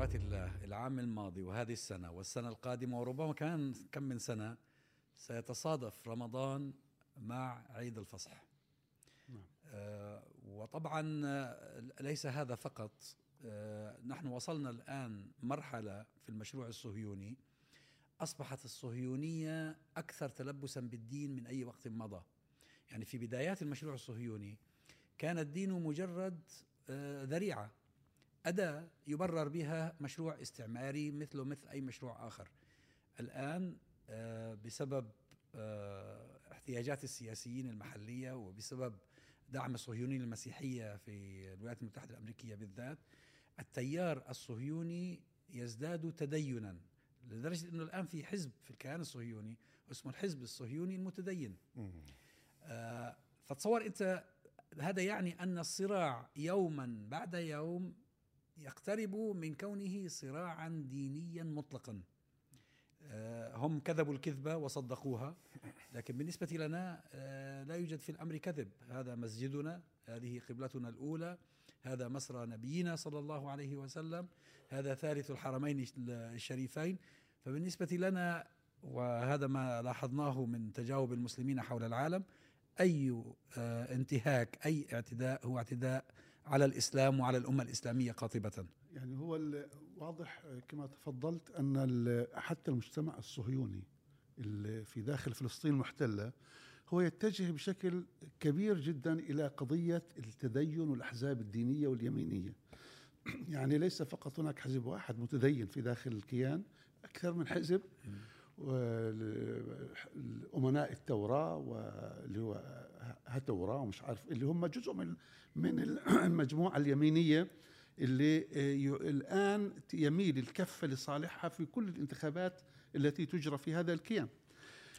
الله العام الماضي وهذه السنة والسنة القادمة وربما كمان كم من سنة سيتصادف رمضان مع عيد الفصح. نعم. آه وطبعا آه، ليس هذا فقط. آه نحن وصلنا الآن مرحلة في المشروع الصهيوني. أصبحت الصهيونية أكثر تلبسا بالدين من أي وقت مضى. يعني في بدايات المشروع الصهيوني كان الدين مجرد آه، ذريعة. أداة يبرر بها مشروع استعماري مثله مثل أي مشروع آخر. الآن آه، بسبب آه، احتياجات السياسيين المحلية وبسبب دعم الصهيونيين المسيحية في الولايات المتحدة الأمريكية بالذات التيار الصهيوني يزداد تدينا لدرجة أنه الآن في حزب في الكيان الصهيوني اسمه الحزب الصهيوني المتدين. آه فتصور أنت هذا يعني أن الصراع يوما بعد يوم يقترب من كونه صراعا دينيا مطلقا. آه، هم كذبوا الكذبة وصدقوها لكن بالنسبة لنا آه، لا يوجد في الأمر كذب. هذا مسجدنا هذه قبلتنا الأولى هذا مسرى نبينا صلى الله عليه وسلم هذا ثالث الحرمين الشريفين. فبالنسبة لنا وهذا ما لاحظناه من تجاوب المسلمين حول العالم أي آه، انتهاك أي اعتداء هو اعتداء على الإسلام وعلى الأمة الإسلامية قاطبة يعني هو واضح كما تفضلت أن ال- حتى المجتمع الصهيوني اللي في داخل فلسطين المحتلة هو يتجه بشكل كبير جدا إلى قضية التدين والأحزاب الدينية واليمينية. يعني ليس فقط هناك حزب واحد متدين في داخل الكيان أكثر من حزب امناء التوراة واللي هو هتوراه ومش عارف اللي هم جزء من من المجموعة اليمينية اللي ي- الآن يميل الكفه لصالحها في كل الانتخابات التي تجرى في هذا الكيان.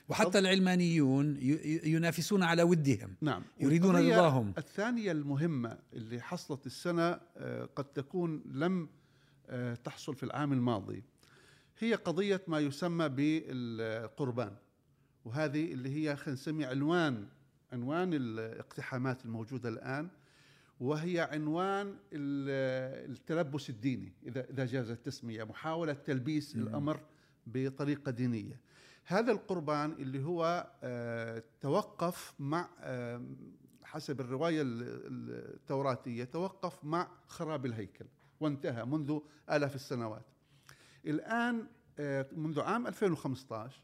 وحتى العلمانيون ينافسون على ودهم نعم يريدون رضاهم. الثانية المهمة اللي حصلت السنة آه، قد تكون لم آه، تحصل في العام الماضي هي قضية ما يسمى بالقربان وهذه اللي هي خلينا نسمي عنوان عنوان الاقتحامات الموجودة الآن وهي عنوان ال- التلبس الديني. إذا إذا جاز التسمية. محاولة تلبيس الأمر بطريقة دينية. هذا القربان اللي هو آه، توقف مع حسب الرواية ال- ال- التوراتية توقف مع خراب الهيكل وانتهى منذ آلاف السنوات. الآن آه، منذ عام 2015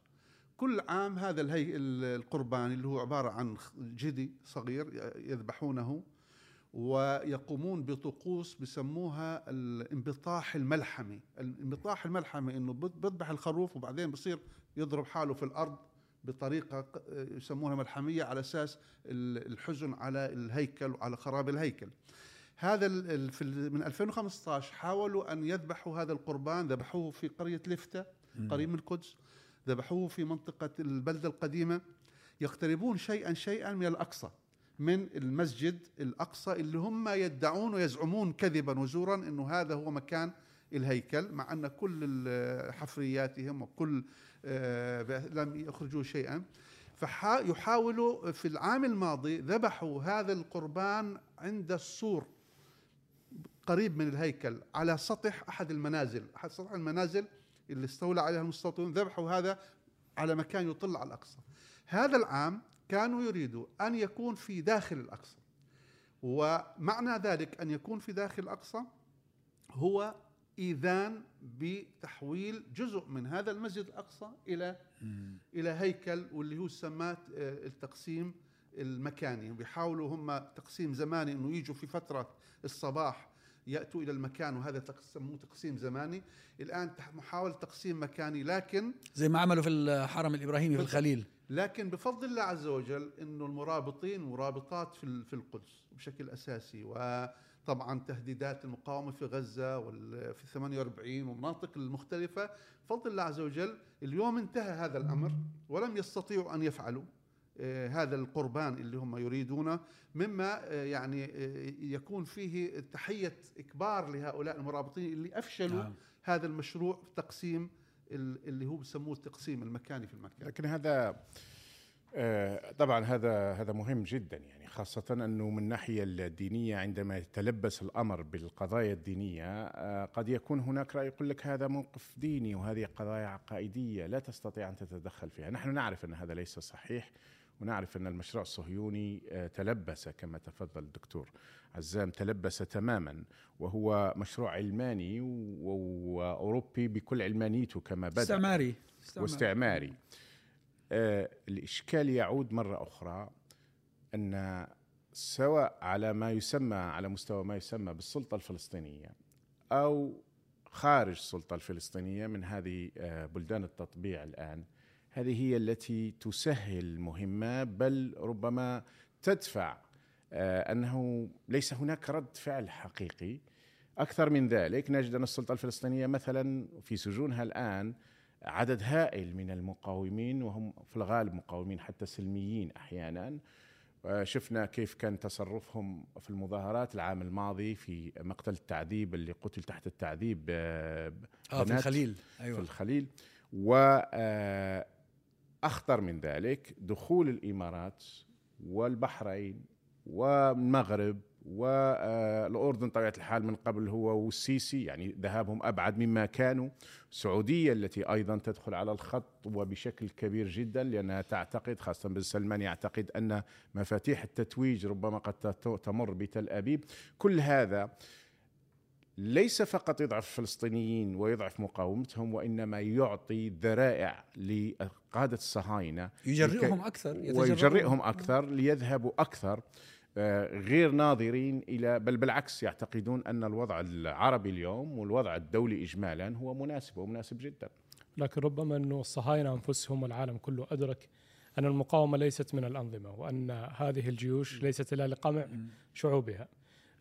كل عام هذا القربان اللي هو عبارة عن جدي صغير يذبحونه ويقومون بطقوس بسموها الانبطاح الملحمي. الانبطاح الملحمي إنه بيذبح الخروف وبعدين بصير يضرب حاله في الأرض بطريقة ق- يسمونها ملحمية على أساس ال- الحزن على الهيكل وعلى خراب الهيكل. هذا من 2015 حاولوا أن يذبحوا هذا القربان ذبحوه في قرية لفتة قريب من القدس ذبحوه في منطقة البلدة القديمة. يقتربون شيئا شيئا من الأقصى. من المسجد الأقصى اللي هم يدعون ويزعمون كذبا وزورا إنه هذا هو مكان الهيكل مع أن كل حفرياتهم وكل آه، لم يخرجوا شيئا. فيحاولوا في العام الماضي ذبحوا هذا القربان عند السور قريب من الهيكل على سطح أحد المنازل. أحد سطح المنازل اللي استولى عليها المستوطنون ذبحوا هذا على مكان يطل على الأقصى. هذا العام كانوا يريدوا أن يكون في داخل الأقصى. ومعنى ذلك أن يكون في داخل الأقصى هو إيذان بتحويل جزء من هذا المسجد الأقصى إلى إلى هيكل واللي هو سماه آه، التقسيم المكاني. بيحاولوا هم تقسيم زماني إنه يجوا في فترة الصباح يأتوا إلى المكان وهذا سموه تقسيم زماني. الآن محاولة تقسيم مكاني لكن زي ما عملوا في الحرم الإبراهيمي في الخليل. لكن بفضل الله عز وجل إنه المرابطين مرابطات في في القدس بشكل أساسي وطبعا تهديدات المقاومة في غزة وفي 48 والمناطق المختلفة بفضل الله عز وجل اليوم انتهى هذا الأمر ولم يستطيعوا أن يفعلوا آه، هذا القربان اللي هم يريدونه مما آه، يعني آه، يكون فيه تحية إكبار لهؤلاء المرابطين اللي أفشلوا نعم. هذا المشروع تقسيم اللي هو بسموه التقسيم المكاني في المكان لكن هذا آه، طبعا هذا هذا مهم جدا يعني خاصة أنه من الناحية الدينية عندما يتلبس الأمر بالقضايا الدينية آه، قد يكون هناك رأي يقول لك هذا موقف ديني وهذه قضايا عقائدية لا تستطيع أن تتدخل فيها، نحن نعرف أن هذا ليس صحيح. ونعرف أن المشروع الصهيوني آه، تلبس كما تفضل الدكتور عزام تلبس تماما وهو مشروع علماني وأوروبي بكل علمانيته كما بدأ. استعماري. واستعماري. آه الإشكال يعود مرة أخرى أن سواء على ما يسمى على مستوى ما يسمى بالسلطة الفلسطينية أو خارج السلطة الفلسطينية من هذه آه بلدان التطبيع الآن هذه هي التي تسهل المهمة بل ربما تدفع آه أنه ليس هناك رد فعل حقيقي. أكثر من ذلك نجد أن السلطة الفلسطينية مثلا في سجونها الآن عدد هائل من المقاومين وهم في الغالب مقاومين حتى سلميين أحيانا. شفنا كيف كان تصرفهم في المظاهرات العام الماضي في مقتل التعذيب اللي قتل تحت التعذيب آه في الخليل. أيوة. في الخليل. واخطر آه، من ذلك دخول الإمارات والبحرين والمغرب والأردن طبيعة الحال من قبل هو والسيسي يعني ذهابهم أبعد مما كانوا. السعودية التي أيضا تدخل على الخط وبشكل كبير جدا لأنها تعتقد خاصة بن سلمان يعتقد أن مفاتيح التتويج ربما قد تمر بتل أبيب. كل هذا ليس فقط يضعف الفلسطينيين ويضعف مقاومتهم وإنما يعطي ذرائع لقادة الصهاينة يجرئهم أكثر ويجرئهم أكثر ليذهبوا أكثر غير ناظرين إلى بل بالعكس يعتقدون أن الوضع العربي اليوم والوضع الدولي اجمالا هو مناسب ومناسب جدا. لكن ربما انه الصهاينة أنفسهم والعالم كله أدرك أن المقاومة ليست من الأنظمة وأن هذه الجيوش ليست الا لقمع شعوبها.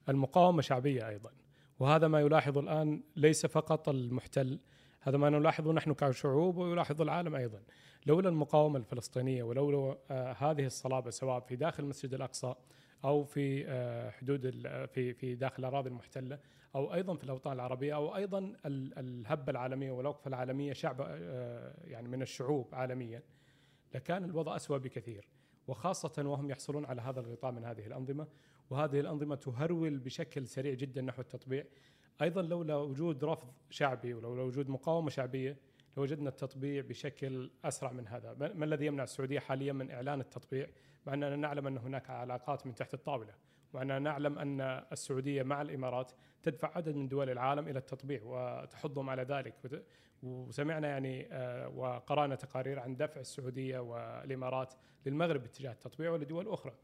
المقاومة شعبية أيضا وهذا ما يلاحظ الآن ليس فقط المحتل هذا ما نلاحظه نحن كشعوب ويلاحظ العالم أيضا. لولا المقاومة الفلسطينية ولولا آه هذه الصلابة سواء في داخل المسجد الأقصى أو في آه، حدود في في داخل الأراضي المحتلة أو أيضا في الأوطان العربية أو أيضا الهبة العالمية والوقفة العالمية شعب آه، يعني من الشعوب عالميا لكان الوضع اسوء بكثير وخاصة وهم يحصلون على هذا الغطاء من هذه الأنظمة وهذه الأنظمة تهرول بشكل سريع جدا نحو التطبيع. أيضا لولا وجود رفض شعبي ولولا وجود مقاومة شعبية لوجدنا التطبيع بشكل أسرع من هذا، ما الذي يمنع السعودية حاليا من إعلان التطبيع؟ مع أننا نعلم أن هناك علاقات من تحت الطاولة. وأننا نعلم أن السعودية مع الإمارات تدفع عدد من دول العالم إلى التطبيع وتحضهم على ذلك. وسمعنا يعني آه، وقرأنا تقارير عن دفع السعودية والإمارات للمغرب باتجاه التطبيع ولدول أخرى.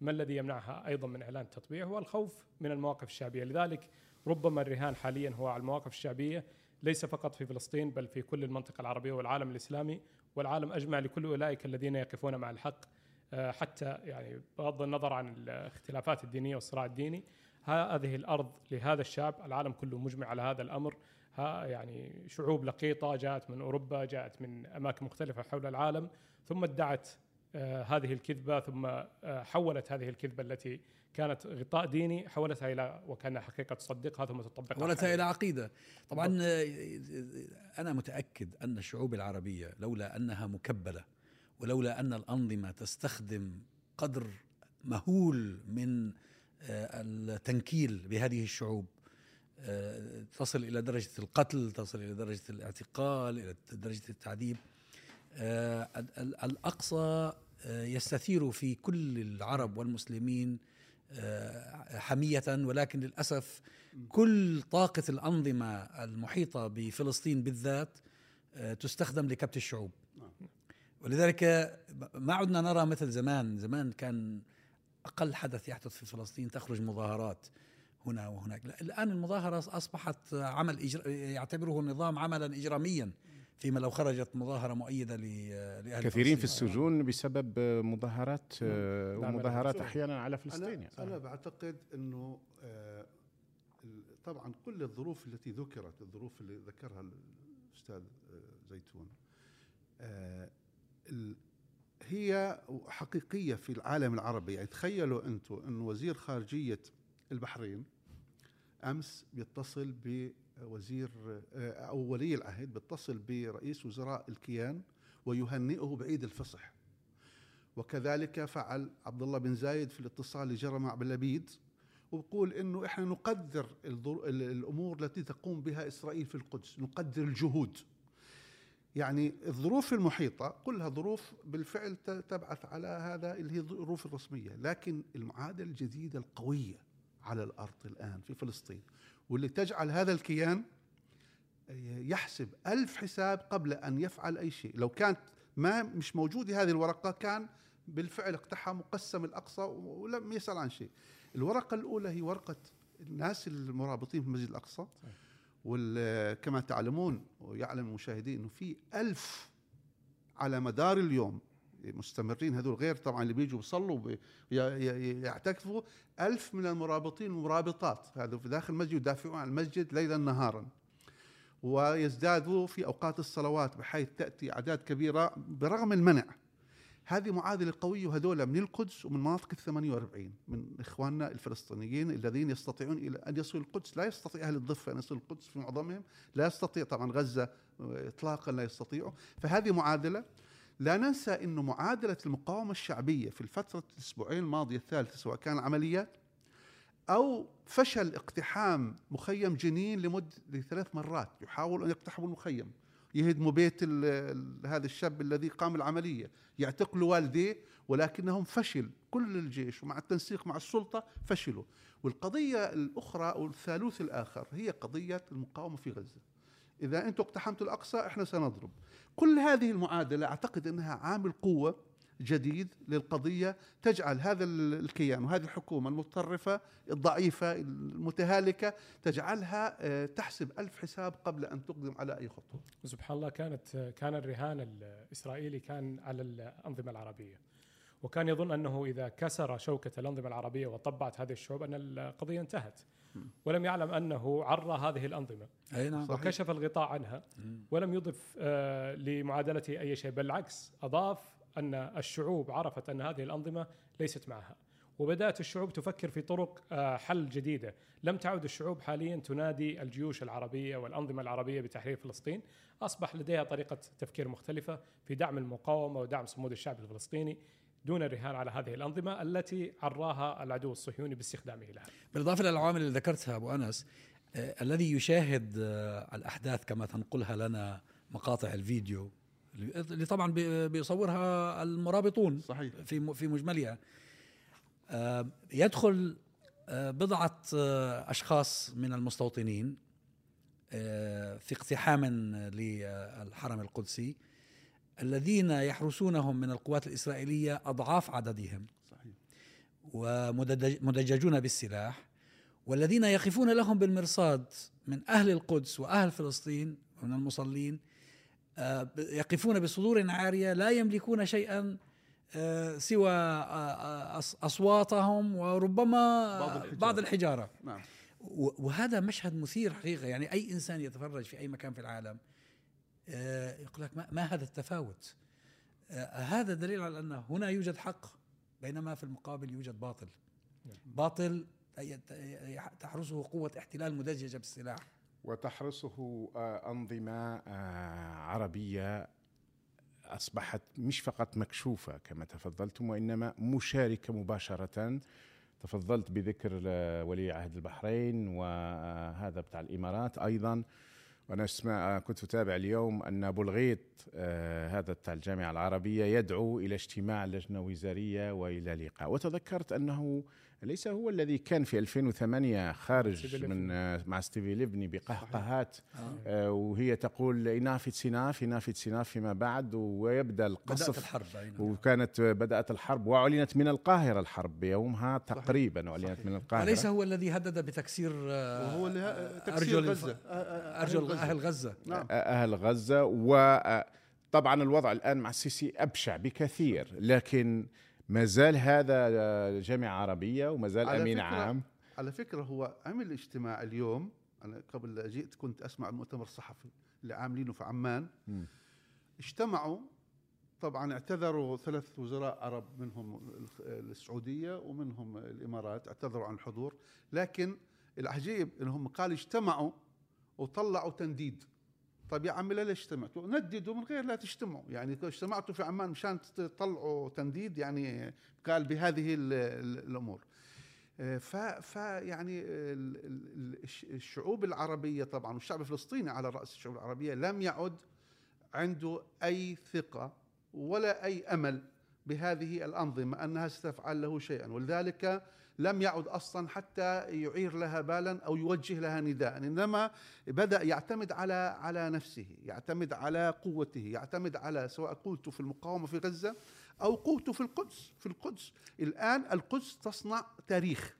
ما الذي يمنعها أيضا من إعلان التطبيع هو الخوف من المواقف الشعبية. لذلك ربما الرهان حاليا هو على المواقف الشعبية ليس فقط في فلسطين بل في كل المنطقة العربية والعالم الإسلامي. والعالم أجمع لكل أولئك الذين يقفون مع الحق آه، حتى يعني بغض النظر عن الاختلافات الدينية والصراع الديني. هذه الأرض لهذا الشعب العالم كله مجمع على هذا الأمر. ها يعني شعوب لقيطة جاءت من أوروبا جاءت من أماكن مختلفة حول العالم ثم ادعت هذه الكذبة ثم آه حولت هذه الكذبة التي كانت غطاء ديني حولتها إلى وكان حقيقة تصدقها ثم تطبقها حولتها إلى عقيدة. طبعا آه، أنا متأكد أن الشعوب العربية لولا أنها مكبلة ولولا أن الأنظمة تستخدم قدر مهول من آه، التنكيل بهذه الشعوب آه، تصل إلى درجة القتل تصل إلى درجة الاعتقال إلى درجة التعذيب. آه، الأقصى يستثير في كل العرب والمسلمين حمية ولكن للأسف كل طاقة الأنظمة المحيطة بفلسطين بالذات تستخدم لكبت الشعوب. ولذلك ما عدنا نرى مثل زمان زمان كان أقل حدث يحدث في فلسطين تخرج مظاهرات هنا وهناك. الآن المظاهرة أصبحت عمل إجر... يعتبره النظام عملا إجراميا. فيما لو خرجت مظاهرة مؤيدة لأهل كثيرين في السجون بسبب مظاهرات نعم. ومظاهرات أحيانا على فلسطين أنا, يعني. أنا بعتقد أنه آه، طبعا كل الظروف التي ذكرت الظروف اللي ذكرها الأستاذ آه، زيتون آه، هي حقيقية في العالم العربي يعني تخيلوا أنتم إن وزير خارجية البحرين أمس بيتصل بوزير آه، أو ولي العهد بيتصل برئيس وزراء الكيان ويهنئه بعيد الفصح وكذلك فعل عبد الله بن زايد في الاتصال اللي جرى مع بلبيد وبقول إنه إحنا نقدر الأمور التي تقوم بها إسرائيل في القدس، نقدر الجهود. يعني الظروف المحيطة كلها ظروف بالفعل تبعث على هذا اللي هي الظروف الرسمية، لكن المعادلة الجديدة القوية على الأرض الآن في فلسطين واللي تجعل هذا الكيان يحسب ألف حساب قبل أن يفعل أي شيء. لو كانت ما مش موجودة هذه الورقة كان بالفعل اقتحم وقسم الأقصى ولم يسأل عن شيء. الورقة الأولى هي ورقة الناس المرابطين في المسجد الأقصى وكما تعلمون ويعلم المشاهدين أنه في ألف على مدار اليوم مستمرين هذول غير طبعا اللي بيجوا بيصلوا يعتكفوا. ألف من المرابطين والمرابطات هذا في داخل المسجد يدافعون عن المسجد ليلا نهارا. ويزدادوا في أوقات الصلوات بحيث تأتي أعداد كبيرة برغم المنع. هذه معادلة قوية وهذول من القدس ومن مناطق ال 48 من إخواننا الفلسطينيين الذين يستطيعون إلى أن يصلوا القدس. لا يستطيع أهل الضفة أن يصلوا القدس في معظمهم لا يستطيع طبعا غزة آه، اطلاقا لا يستطيعوا. فهذه معادلة لا ننسى إنه معادلة المقاومة الشعبية في الفترة الأسبوعين الماضية الثالثة سواء كان عمليات أو فشل اقتحام مخيم جنين لمدة لثلاث مرات. يحاول أن يقتحموا المخيم يهدموا بيت هذا الشاب الذي قام العملية يعتقلوا والديه ولكنهم فشل. كل الجيش ومع التنسيق مع السلطة فشلوا. والقضية الأخرى أو الثالوث الآخر هي قضية المقاومة في غزة. إذا أنتم اقتحمتوا الأقصى إحنا سنضرب. كل هذه المعادلة أعتقد إنها عامل قوة جديد للقضية تجعل هذا ال- الكيان وهذه الحكومة المتطرفة الضعيفة المتهالكة تجعلها آه، تحسب ألف حساب قبل أن تقدم على أي خطوة. سبحان الله كانت كان الرهان الإسرائيلي كان على الأنظمة العربية. وكان يظن أنه إذا كسر شوكة الأنظمة العربية وطبعت هذه الشعوب أن القضية انتهت. ولم يعلم أنه عرى هذه الأنظمة. أي نعم. وكشف الغطاء عنها. ولم يضف آه، لمعادلته أي شيء بل بالعكس أضاف أن الشعوب عرفت أن هذه الأنظمة ليست معها. وبدأت الشعوب تفكر في طرق آه، حل جديدة. لم تعد الشعوب حاليا تنادي الجيوش العربية والأنظمة العربية بتحرير فلسطين. أصبح لديها طريقة تفكير مختلفة في دعم المقاومة ودعم صمود الشعب الفلسطيني. دون الرهان على هذه الأنظمة التي عراها العدو الصهيوني باستخدامه لها. بالإضافة للعوامل اللي ذكرتها أبو أنس آه، الذي يشاهد آه، الأحداث كما تنقلها لنا مقاطع الفيديو اللي طبعا بي- بيصورها المرابطون صحيح. في م- في مجملها آه، يدخل آه، بضعة آه، أشخاص من المستوطنين آه، في اقتحام للحرم القدسي الذين يحرسونهم من القوات الإسرائيلية أضعاف عددهم صحيح ومدججون بالسلاح والذين يقفون لهم بالمرصاد من أهل القدس وأهل فلسطين ومن المصلين آه، يقفون بصدور عارية لا يملكون شيئا آه، سوى آه، أص- أصواتهم وربما بعض الحجارة. الحجاره, بعض الحجارة. نعم وهذا مشهد مثير حقيقة يعني أي إنسان يتفرج في أي مكان في العالم يقول لك ما, ما هذا التفاوت؟ آه، هذا دليل على أن هنا يوجد حق بينما في المقابل يوجد باطل. باطل تحرسه قوة احتلال مدججة بالسلاح. وتحرسه آه، أنظمة آه، عربية أصبحت مش فقط مكشوفة كما تفضلتم وإنما مشاركة مباشرة. تفضلت بذكر آه، ولي عهد البحرين وهذا بتاع الإمارات أيضا. وأنا أسمع كنت أتابع اليوم أن أبو الغيط آه، هذا بتاع الجامعة العربية يدعو إلى اجتماع لجنة وزارية وإلى لقاء. وتذكرت أنه ليس هو الذي كان في 2008 تسيبي خارج. من آه، مع تسيبي ليفني بقهقهات. آه، وهي تقول enough is enough enough is enough فيما بعد ويبدأ القصف. الحرب أي نعم. وكانت بدأت الحرب وأعلنت من القاهرة الحرب بيومها تقريبا أعلنت. من القاهرة. وليس هو الذي هدد بتكسير آه، وهو اللي آه، تكسير أرجل غزة. الف- آه، آه، أرجل أهل غزة. نعم. أهل غزة وطبعا الوضع الآن مع السيسي أبشع بكثير لكن ما زال هذا جامعة عربية وما زال فكرة- عام. على فكرة هو عمل اجتماع اليوم. أنا قبل لا جئت كنت أسمع المؤتمر الصحفي اللي عاملينه في عمان. مم. اجتمعوا طبعا اعتذروا ثلاث وزراء عرب منهم السعودية ومنهم الإمارات اعتذروا عن الحضور. لكن العجيب إنهم قال اجتمعوا وطلعوا تنديد. طيب يا عمي ليش اجتمعتوا؟ نددوا من غير لا تجتمعوا. يعني اجتمعتوا في عمان مشان تطلعوا تنديد يعني قال بهذه ال ال الأمور. آه، ف فيعني الشعوب العربية طبعا والشعب الفلسطيني على رأس الشعوب العربية لم يعد عنده أي ثقة ولا أي أمل بهذه الأنظمة أنها ستفعل له شيئا. ولذلك لم يعد أصلا حتى يعير لها بالا أو يوجه لها نداء إنما بدأ يعتمد على على نفسه يعتمد على قوته يعتمد على سواء قوته في المقاومة في غزة أو قوته في القدس في القدس. الآن القدس تصنع تاريخ.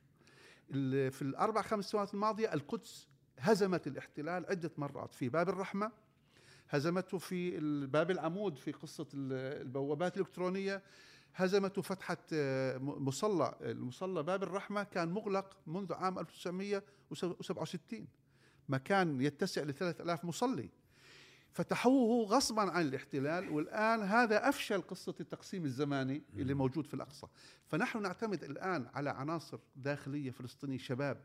في الأربع خمس سنوات الماضية القدس هزمت الاحتلال عدة مرات في باب الرحمة هزمته في باب العمود في قصة البوابات الإلكترونية. هزمته فتحة آه، مصلى المصلى باب الرحمة كان مغلق منذ عام 1967 مكان يتسع ل 3000 مصلي. فتحوه غصبا عن الاحتلال والآن هذا أفشل قصة التقسيم الزماني اللي موجود في الأقصى. فنحن نعتمد الآن على عناصر داخلية فلسطينية شباب.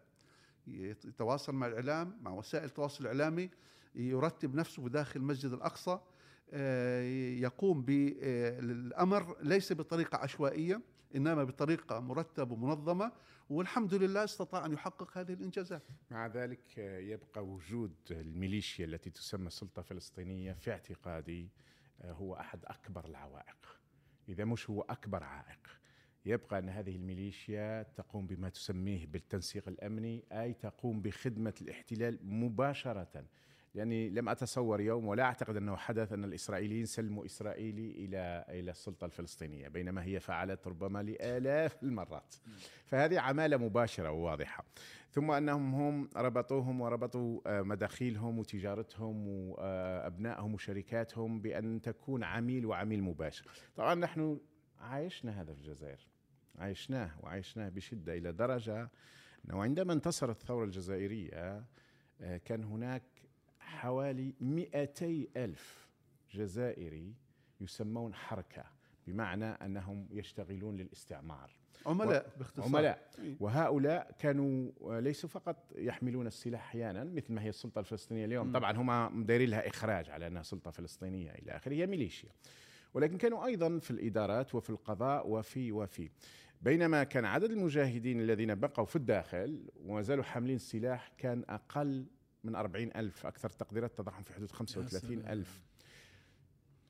يتواصل مع الإعلام مع وسائل التواصل الإعلامي يرتب نفسه داخل مسجد الأقصى. يقوم بالامر ليس بطريقة عشوائية إنما بطريقة مرتبة ومنظمة والحمد لله استطاع أن يحقق هذه الإنجازات. مع ذلك يبقى وجود الميليشيا التي تسمى السلطة الفلسطينية في اعتقادي آه، هو أحد أكبر العوائق. إذا مش هو أكبر عائق. يبقى أن هذه الميليشيا تقوم بما تسميه بالتنسيق الأمني أي تقوم بخدمة الاحتلال مباشرة يعني لم أتصور يوم ولا أعتقد أنه حدث أن الإسرائيليين سلموا إسرائيلي إلى إلى السلطة الفلسطينية بينما هي فعلت ربما لآلاف المرات. فهذه عمالة مباشرة وواضحة. ثم أنهم هم ربطوهم وربطوا آه، مداخيلهم وتجارتهم وأبنائهم وشركاتهم بأن تكون عميل وعميل مباشر. طبعا نحن عايشنا هذا في الجزائر. عايشناه وعايشناه بشدة إلى درجة أنه عندما انتصرت الثورة الجزائرية آه، كان هناك حوالي 200 ألف جزائري يسمون حركة بمعنى أنهم يشتغلون للاستعمار. عملاء و... باختصار. عملاء. وهؤلاء كانوا ليسوا فقط يحملون السلاح أحيانا مثل ما هي السلطة الفلسطينية اليوم. م. طبعا هم دايرين لها إخراج على أنها سلطة فلسطينية إلى آخره هي ميليشيا. ولكن كانوا أيضا في الإدارات وفي القضاء وفي وفي. بينما كان عدد المجاهدين الذين بقوا في الداخل وما زالوا حاملين السلاح كان أقل من أربعين ألف أكثر تقديرات تضعهم في حدود خمسة وثلاثين ألف.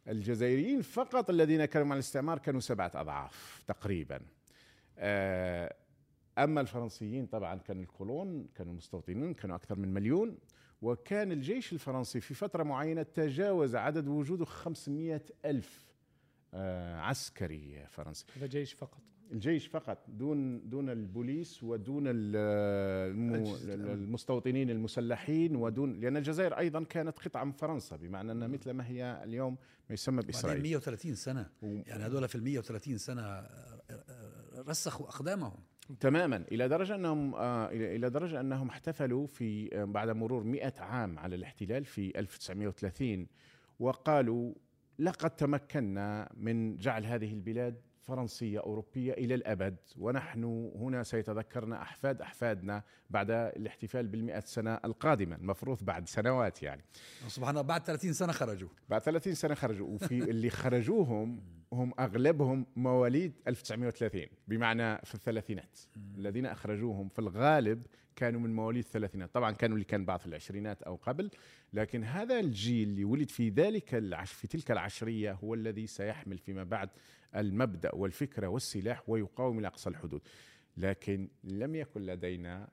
الجزائريين فقط الذين كانوا مع الاستعمار كانوا سبعة أضعاف تقريبا. آه، أما الفرنسيين طبعا كان الكولون كانوا المستوطنين كانوا أكثر من مليون. وكان الجيش الفرنسي في فترة معينة تجاوز عدد وجوده 500 ألف آه، عسكري فرنسي. هذا جيش فقط. الجيش فقط دون دون البوليس ودون المستوطنين المسلحين ودون لأن الجزائر أيضا كانت قطعه من فرنسا بمعنى انها مثل ما هي اليوم ما يسمى بإسرائيل. 130 سنة. يعني هذول في ال 130 سنة آه، آه، رسخوا أقدامهم. تماما. إلى درجة أنهم آه إلى درجة أنهم احتفلوا في بعد مرور 100 عام على الاحتلال في 1930 وقالوا لقد تمكنا من جعل هذه البلاد فرنسية أوروبية إلى الأبد. ونحن هنا سيتذكرنا أحفاد أحفادنا بعد الاحتفال بالمئة سنة القادمة المفروض بعد سنوات يعني. سبحان الله بعد 30 سنة خرجوا. بعد 30 سنة خرجوا. وفي اللي خرجوهم هم أغلبهم مواليد 1930 بمعنى في الثلاثينات. الذين أخرجوهم في الغالب كانوا من مواليد الثلاثينات. طبعا كانوا اللي كان بعض في العشرينات أو قبل لكن هذا الجيل اللي ولد في ذلك العش في تلك العشرية هو الذي سيحمل فيما بعد المبدأ والفكرة والسلاح ويقاوم إلى أقصى الحدود. لكن لم يكن لدينا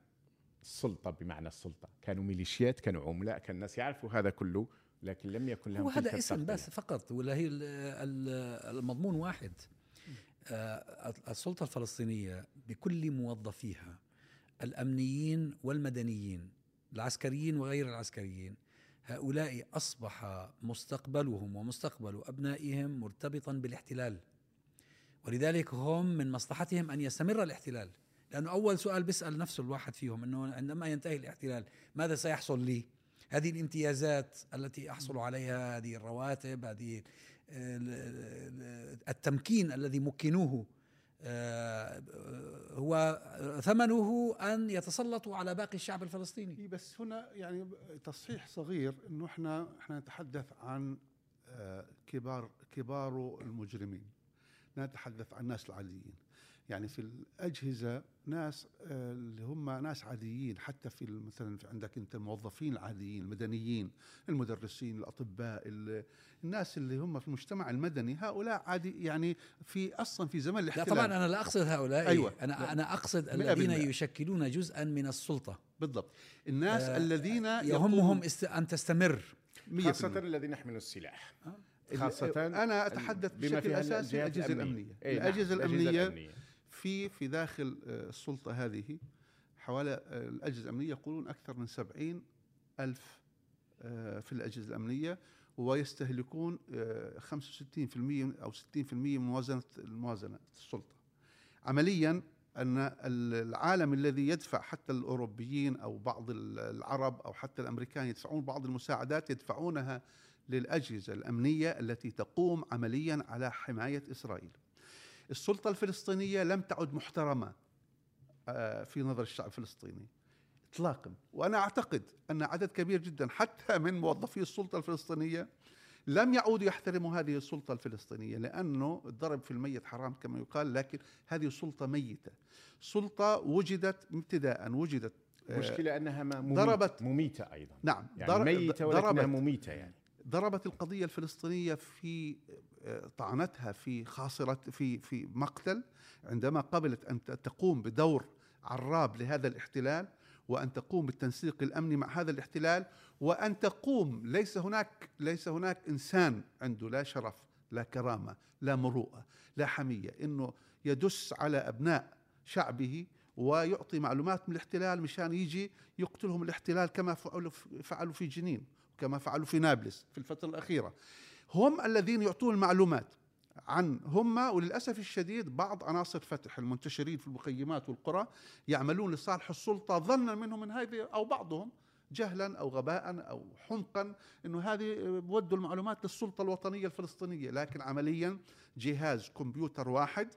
سلطة بمعنى السلطة. كانوا ميليشيات كانوا عملاء كان الناس يعرفوا هذا كله لكن لم يكن لهم هذا اسم بس فقط ولا هي المضمون واحد. آه، السلطة الفلسطينية بكل موظفيها الأمنيين والمدنيين العسكريين وغير العسكريين هؤلاء أصبح مستقبلهم ومستقبل أبنائهم مرتبطا بالاحتلال. ولذلك هم من مصلحتهم أن يستمر الاحتلال. لأنه أول سؤال بيسأل نفسه الواحد فيهم إنه عندما ينتهي الاحتلال ماذا سيحصل لي؟ هذه الامتيازات التي أحصل عليها هذه الرواتب هذه التمكين الذي مكنوه آه، هو ثمنه أن يتسلطوا على باقي الشعب الفلسطيني. إيه بس هنا يعني تصحيح صغير إنه إحنا إحنا نتحدث عن آه، كبار كبار المجرمين. نتحدث عن الناس العاديين يعني في الأجهزة ناس آه، اللي هم ناس عاديين حتى في مثلا في عندك أنت الموظفين العاديين المدنيين المدرسين الأطباء ال- الناس اللي هم في المجتمع المدني هؤلاء عادي يعني في أصلا في زمن لا الاحتلال طبعا أنا لا أقصد هؤلاء أيوة. أنا لا. أنا أقصد مئة الذين بالمئة. يشكلون جزءا من السلطة بالضبط الناس آه، الذين يهمهم است... أن تستمر مية خاصة بالمئة. الذين يحملوا السلاح ال- خاصة أنا أتحدث بما بشكل أساسي الجهات الأجهزة الأمنية. إيه نعم، الأجهزة الأمنية الأمنية. في في داخل آه، السلطة هذه حوالي آه، الأجهزة الأمنية يقولون أكثر من سبعين ألف آه، في الأجهزة الأمنية ويستهلكون آه، 65% أو 60% من موازنة الموازنة السلطة. عمليا أن العالم الذي يدفع حتى الأوروبيين أو بعض العرب أو حتى الأمريكان يدفعون بعض المساعدات يدفعونها للأجهزة الأمنية التي تقوم عمليا على حماية إسرائيل. السلطة الفلسطينية لم تعد محترمة آه، في نظر الشعب الفلسطيني اطلاقا. وأنا أعتقد أن عدد كبير جدا حتى من موظفي السلطة الفلسطينية لم يعودوا يحترموا هذه السلطة الفلسطينية لأنه الضرب في الميت حرام كما يقال لكن هذه سلطة ميتة. سلطة وجدت ابتداء وجدت آه، المشكلة أنها ما مميت ضربت- مميتة أيضا. نعم يعني ميتة ولكنها ضربت. مميتة يعني. ضربت القضية الفلسطينية في آه، طعنتها في خاصرة في في مقتل عندما قبلت أن تقوم بدور عراب لهذا الاحتلال وأن تقوم بالتنسيق الأمني مع هذا الاحتلال وأن تقوم ليس هناك ليس هناك إنسان عنده لا شرف لا كرامة لا مروءة لا حمية إنه يدس على أبناء شعبه ويعطي معلومات من الاحتلال مشان يجي يقتلهم الاحتلال كما فعلوا في جنين. كما فعلوا في نابلس في الفترة الأخيرة. هم الذين يعطون المعلومات عن هم وللأسف الشديد بعض عناصر فتح المنتشرين في المخيمات والقرى يعملون لصالح السلطة ظنا منهم من هذه أو بعضهم جهلا أو غباء أو حمقا أنه هذه بودوا المعلومات للسلطة الوطنية الفلسطينية. لكن عمليا جهاز كمبيوتر واحد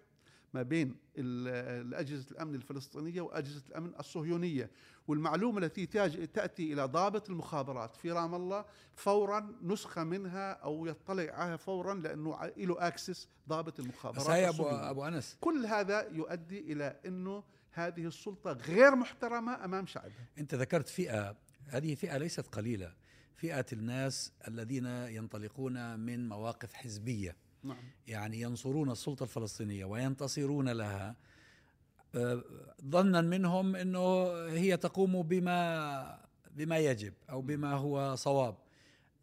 ما بين الأجهزة الأمن الفلسطينية وأجهزة الأمن الصهيونية والمعلومة التي تأتي إلى ضابط المخابرات. في رام الله فورا نسخة منها أو يطلع عليها فورا لأنه له أكسس ضابط المخابرات بس هي الصهيونية. أبو أنس. كل هذا يؤدي إلى أنه هذه السلطة غير محترمة أمام شعبها. أنت ذكرت فئة. هذه فئة ليست قليلة. فئة الناس الذين ينطلقون من مواقف حزبية. نعم. يعني ينصرون السلطة الفلسطينية وينتصرون لها. آه، ظنا منهم إنه هي تقوم بما بما يجب أو بما هو صواب.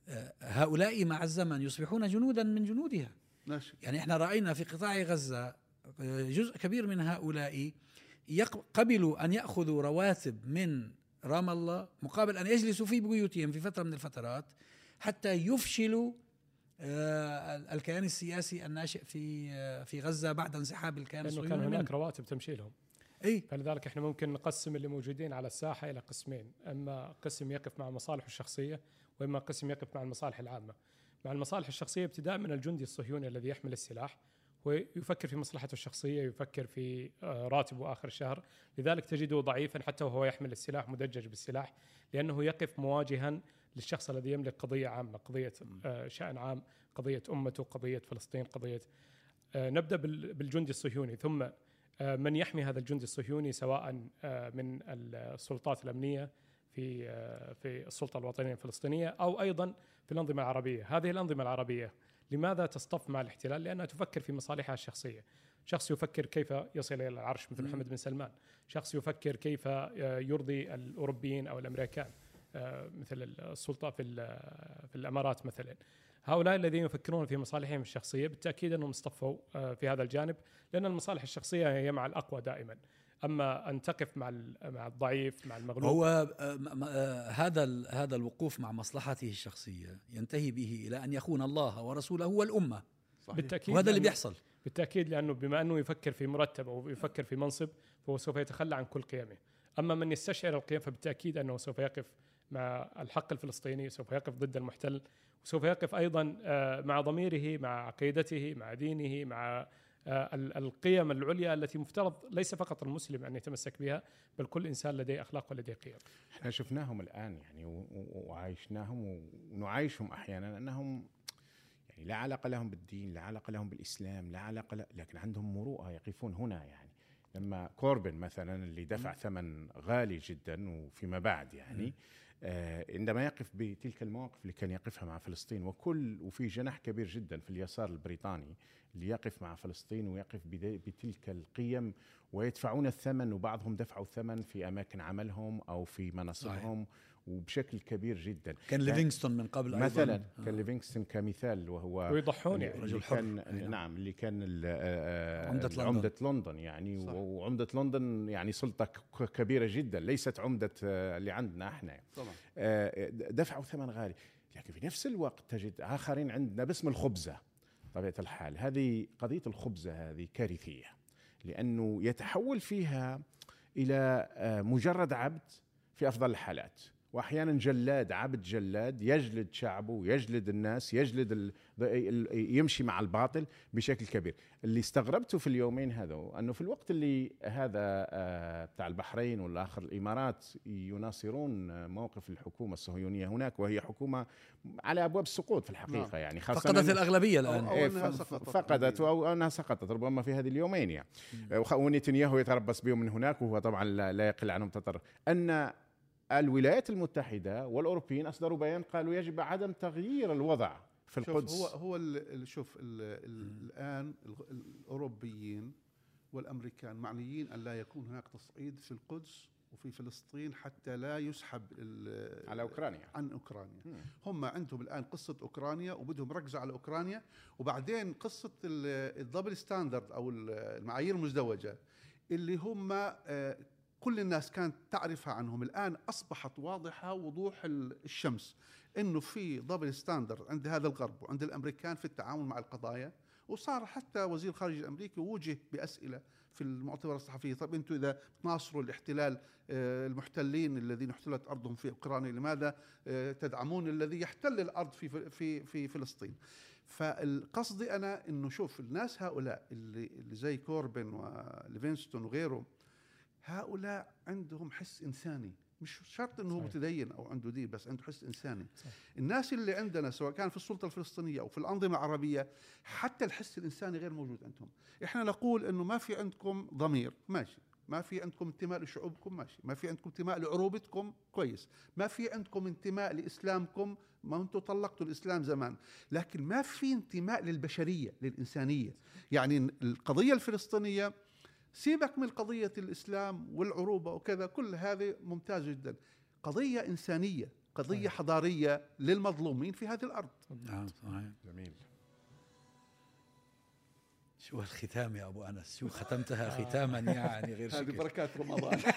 آه، هؤلاء مع الزمن يصبحون جنودا من جنودها. ماشي يعني إحنا رأينا في قطاع غزة آه، جزء كبير من هؤلاء قبلوا أن يأخذوا رواتب من رام الله مقابل أن يجلسوا في بيوتهم في فترة من الفترات حتى يفشلوا الكيان السياسي الناشئ في آه، في غزة بعد انسحاب الكيان لأنه الصهيوني كان هناك. رواتب تمشي لهم إي فلذلك إحنا ممكن نقسم اللي موجودين على الساحة إلى قسمين، أما قسم يقف مع مصالحه الشخصية وإما قسم يقف مع المصالح العامة. مع المصالح الشخصية ابتداء من الجندي الصهيوني الذي يحمل السلاح ويفكر في مصلحته الشخصية، يفكر في آه، راتبه آخر الشهر، لذلك تجده ضعيفا حتى وهو يحمل السلاح مدجج بالسلاح لأنه يقف مواجها للشخص الذي يملك قضية عامة، قضية آه، شأن عام، قضية أمته، قضية فلسطين، قضية آه، نبدأ بال- بالجندي الصهيوني. ثم آه، من يحمي هذا الجندي الصهيوني سواء من السلطات الأمنية في في السلطة الوطنية الفلسطينية أو أيضا في الأنظمة العربية، هذه الأنظمة العربية لماذا تصطف مع الاحتلال؟ لأنها تفكر في مصالحها الشخصية. شخص يفكر كيف يصل إلى العرش مثل محمد بن سلمان، شخص يفكر كيف يرضي الأوروبيين أو الأمريكان. مثل السلطة في ال- في الإمارات مثلا. هؤلاء الذين يفكرون في مصالحهم الشخصية بالتأكيد أنهم اصطفوا آه، في هذا الجانب لأن المصالح الشخصية هي مع الأقوى دائما. أما أن تقف مع ال- مع الضعيف مع المغلوب. هو آه، آه، هذا ال- هذا الوقوف مع مصلحته الشخصية ينتهي به إلى أن يخون الله ورسوله والأمة. صحيح. بالتأكيد وهذا اللي بيحصل. بالتأكيد لأنه بما أنه يفكر في مرتب أو يفكر في منصب فهو سوف يتخلى عن كل قيمه. أما من يستشعر القيم فبالتأكيد أنه سوف يقف مع الحق الفلسطيني سوف يقف ضد المحتل وسوف يقف أيضا آه، مع ضميره مع عقيدته مع دينه مع آه، ال- القيم العليا التي مفترض ليس فقط المسلم أن يتمسك بها بل كل إنسان لديه أخلاق ولديه قيم. إحنا شفناهم الآن يعني وعايشناهم ونعايشهم أحيانا أنهم يعني لا علاقة لهم بالدين، لا علاقة لهم بالإسلام، لا علاقة لا لكن عندهم مروءة يقفون هنا يعني. لما كوربن مثلا اللي دفع ثمن غالي جدا وفيما بعد يعني آه عندما يقف بتلك المواقف اللي كان يقفها مع فلسطين وكل وفي جناح كبير جدا في اليسار البريطاني اللي يقف مع فلسطين ويقف بتلك القيم ويدفعون الثمن وبعضهم دفعوا الثمن في أماكن عملهم أو في مناصبهم وبشكل كبير جدا كان ليفينغستون من قبل أيضاً. مثلا آه. كان ليفينغستون كمثال وهو ويضحون يعني. رجل حر. كان أي نعم. اللي كان ال- آه، عمدة لندن. عمدة لندن يعني صح. وعمدة لندن يعني سلطة ك- كبيرة جدا ليست عمدة آه، اللي عندنا إحنا طبعا آه، دفعوا ثمن غالي لكن في نفس الوقت تجد آخرين عندنا باسم الخبزة طبيعة الحال هذه قضية الخبزة هذه كارثية لأنه يتحول فيها إلى آه، مجرد عبد في أفضل الحالات وأحيانا جلاد عبد جلاد يجلد شعبه يجلد الناس يجلد ال... يمشي مع الباطل بشكل كبير. اللي استغربته في اليومين هذا أنه في الوقت اللي هذا آه، بتاع البحرين والاخر الإمارات يناصرون آه، موقف الحكومة الصهيونية هناك وهي حكومة على أبواب السقوط في الحقيقة نعم. يعني خاصة فقدت الأغلبية الآن. أو أنها سقطت. فقدت أو أنها سقطت ربما في هذه اليومين يعني. ونتنياهو يتربص بهم من هناك وهو طبعا لا لا يقل عنهم تطرف. أن الولايات المتحدة والأوروبيين أصدروا بيان قالوا يجب عدم تغيير الوضع في شوف القدس. هو هو ال- ال- شوف ال ال الآن ال- الأوروبيين والأمريكان معنيين أن لا يكون هناك تصعيد في القدس وفي فلسطين حتى لا يسحب على أوكرانيا. عن أوكرانيا. مم. هم عندهم الآن قصة أوكرانيا وبدهم يركزوا على أوكرانيا وبعدين قصة ال- ال double standard أو ال- المعايير المزدوجة اللي هم آه، كل الناس كانت تعرفها عنهم. الآن أصبحت واضحة وضوح ال- الشمس إنه في double standard عند هذا الغرب وعند الأمريكان في التعامل مع القضايا. وصار حتى وزير الخارجيه الأمريكي وجه بأسئلة في المؤتمر الصحفي. طيب أنتم إذا تناصروا الاحتلال آه، المحتلين الذين احتلت أرضهم في أوكرانيا لماذا؟ آه، تدعمون الذي يحتل الأرض في في في فلسطين. فالقصدي أنا إنه شوف الناس هؤلاء اللي اللي زي كوربن وليفينستون وغيره هؤلاء عندهم حس إنساني. مش شرط إنه هو. متدين أو عنده دين بس عنده حس إنساني. صحيح. الناس اللي عندنا سواء كان في السلطة الفلسطينية أو في الأنظمة العربية حتى الحس الإنساني غير موجود عندهم. إحنا نقول إنه ما في عندكم ضمير. ماشي. ما في عندكم انتماء لشعوبكم ماشي. ما في عندكم انتماء لعروبتكم كويس. ما في عندكم انتماء لإسلامكم ما أنتم طلقتوا الإسلام زمان. لكن ما في انتماء للبشرية للإنسانية. يعني القضية الفلسطينية سيبك من قضية الإسلام والعروبة وكذا كل هذه ممتاز جدا. قضية إنسانية قضية صحيح. حضارية للمظلومين في هذه الأرض. نعم صحيح. جميل. شو الختام يا أبو أنس؟ شو ختمتها ختاما يعني غير هذه شكل؟ بركات رمضان.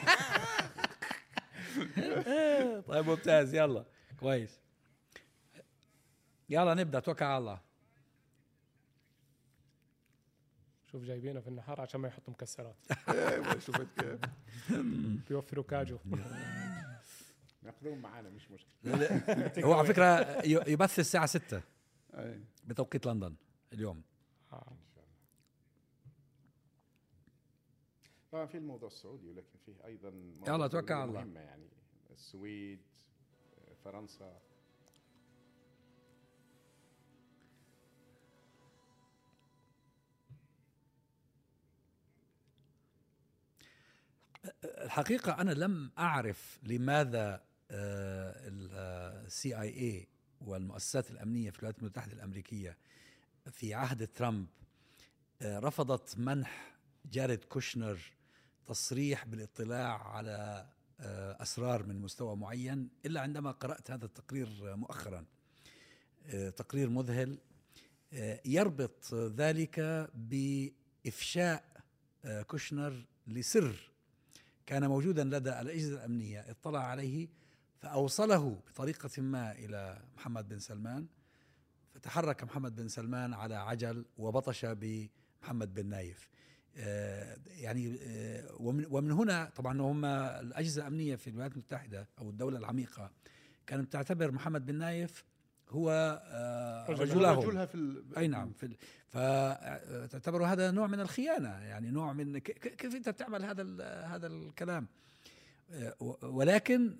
طيب ممتاز. يلا كويس. يلا نبدأ. توكل على الله. شوف جايبينه في النهار عشان ما يحطوا مكسرات. أيوه شفت كيف. بيوفروا كاجو. ناخذهم معنا مش مشكلة. هو على فكرة يبث الساعة 6 أي. بتوقيت لندن اليوم. آه. طبعا في الموضوع السعودي ولكن فيه أيضا يلا توكل على الله. مهمه يعني. السويد فرنسا. الحقيقة أنا لم أعرف لماذا ال CIA والمؤسسات الأمنية في الولايات المتحدة الأمريكية في عهد ترامب آه، رفضت منح جاريد كوشنر تصريح بالاطلاع على آه، أسرار من مستوى معين إلا عندما قرأت هذا التقرير مؤخرا آه، تقرير مذهل يربط ذلك بإفشاء آه، كوشنر لسر كان موجودا لدى الأجهزة الأمنية اطلع عليه فأوصله بطريقة ما إلى محمد بن سلمان فتحرك محمد بن سلمان على عجل وبطش بمحمد بن نايف. آه، يعني آه، ومن هنا طبعا هم الأجهزة الأمنية في الولايات المتحدة أو الدولة العميقة كانت تعتبر محمد بن نايف هو آه، رجل- رجلهم. رجلها في ال... أي نعم في ال- فتعتبر هذا نوع من الخيانة يعني نوع من كيف أنت بتعمل هذا ال- هذا الكلام؟ آه، ولكن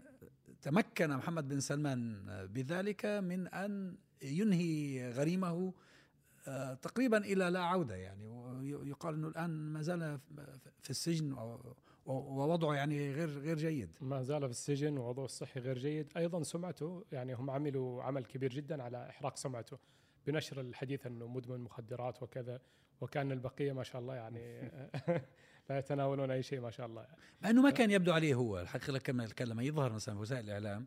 تمكن محمد بن سلمان بذلك من أن ينهي غريمه آه، تقريبا إلى لا عودة يعني ويقال إنه الآن ما زال في السجن و- ووضعه يعني غير غير جيد ما زال في السجن ووضعه الصحي غير جيد أيضا سمعته يعني هم عملوا عمل كبير جدا على إحراق سمعته بنشر الحديث إنه مدمن مخدرات وكذا وكان البقية ما شاء الله يعني لا يتناولون أي شيء ما شاء الله يعني. مع إنه ما كان يبدو عليه هو الحقيقة كما لما يظهر مثلا في وسائل الإعلام.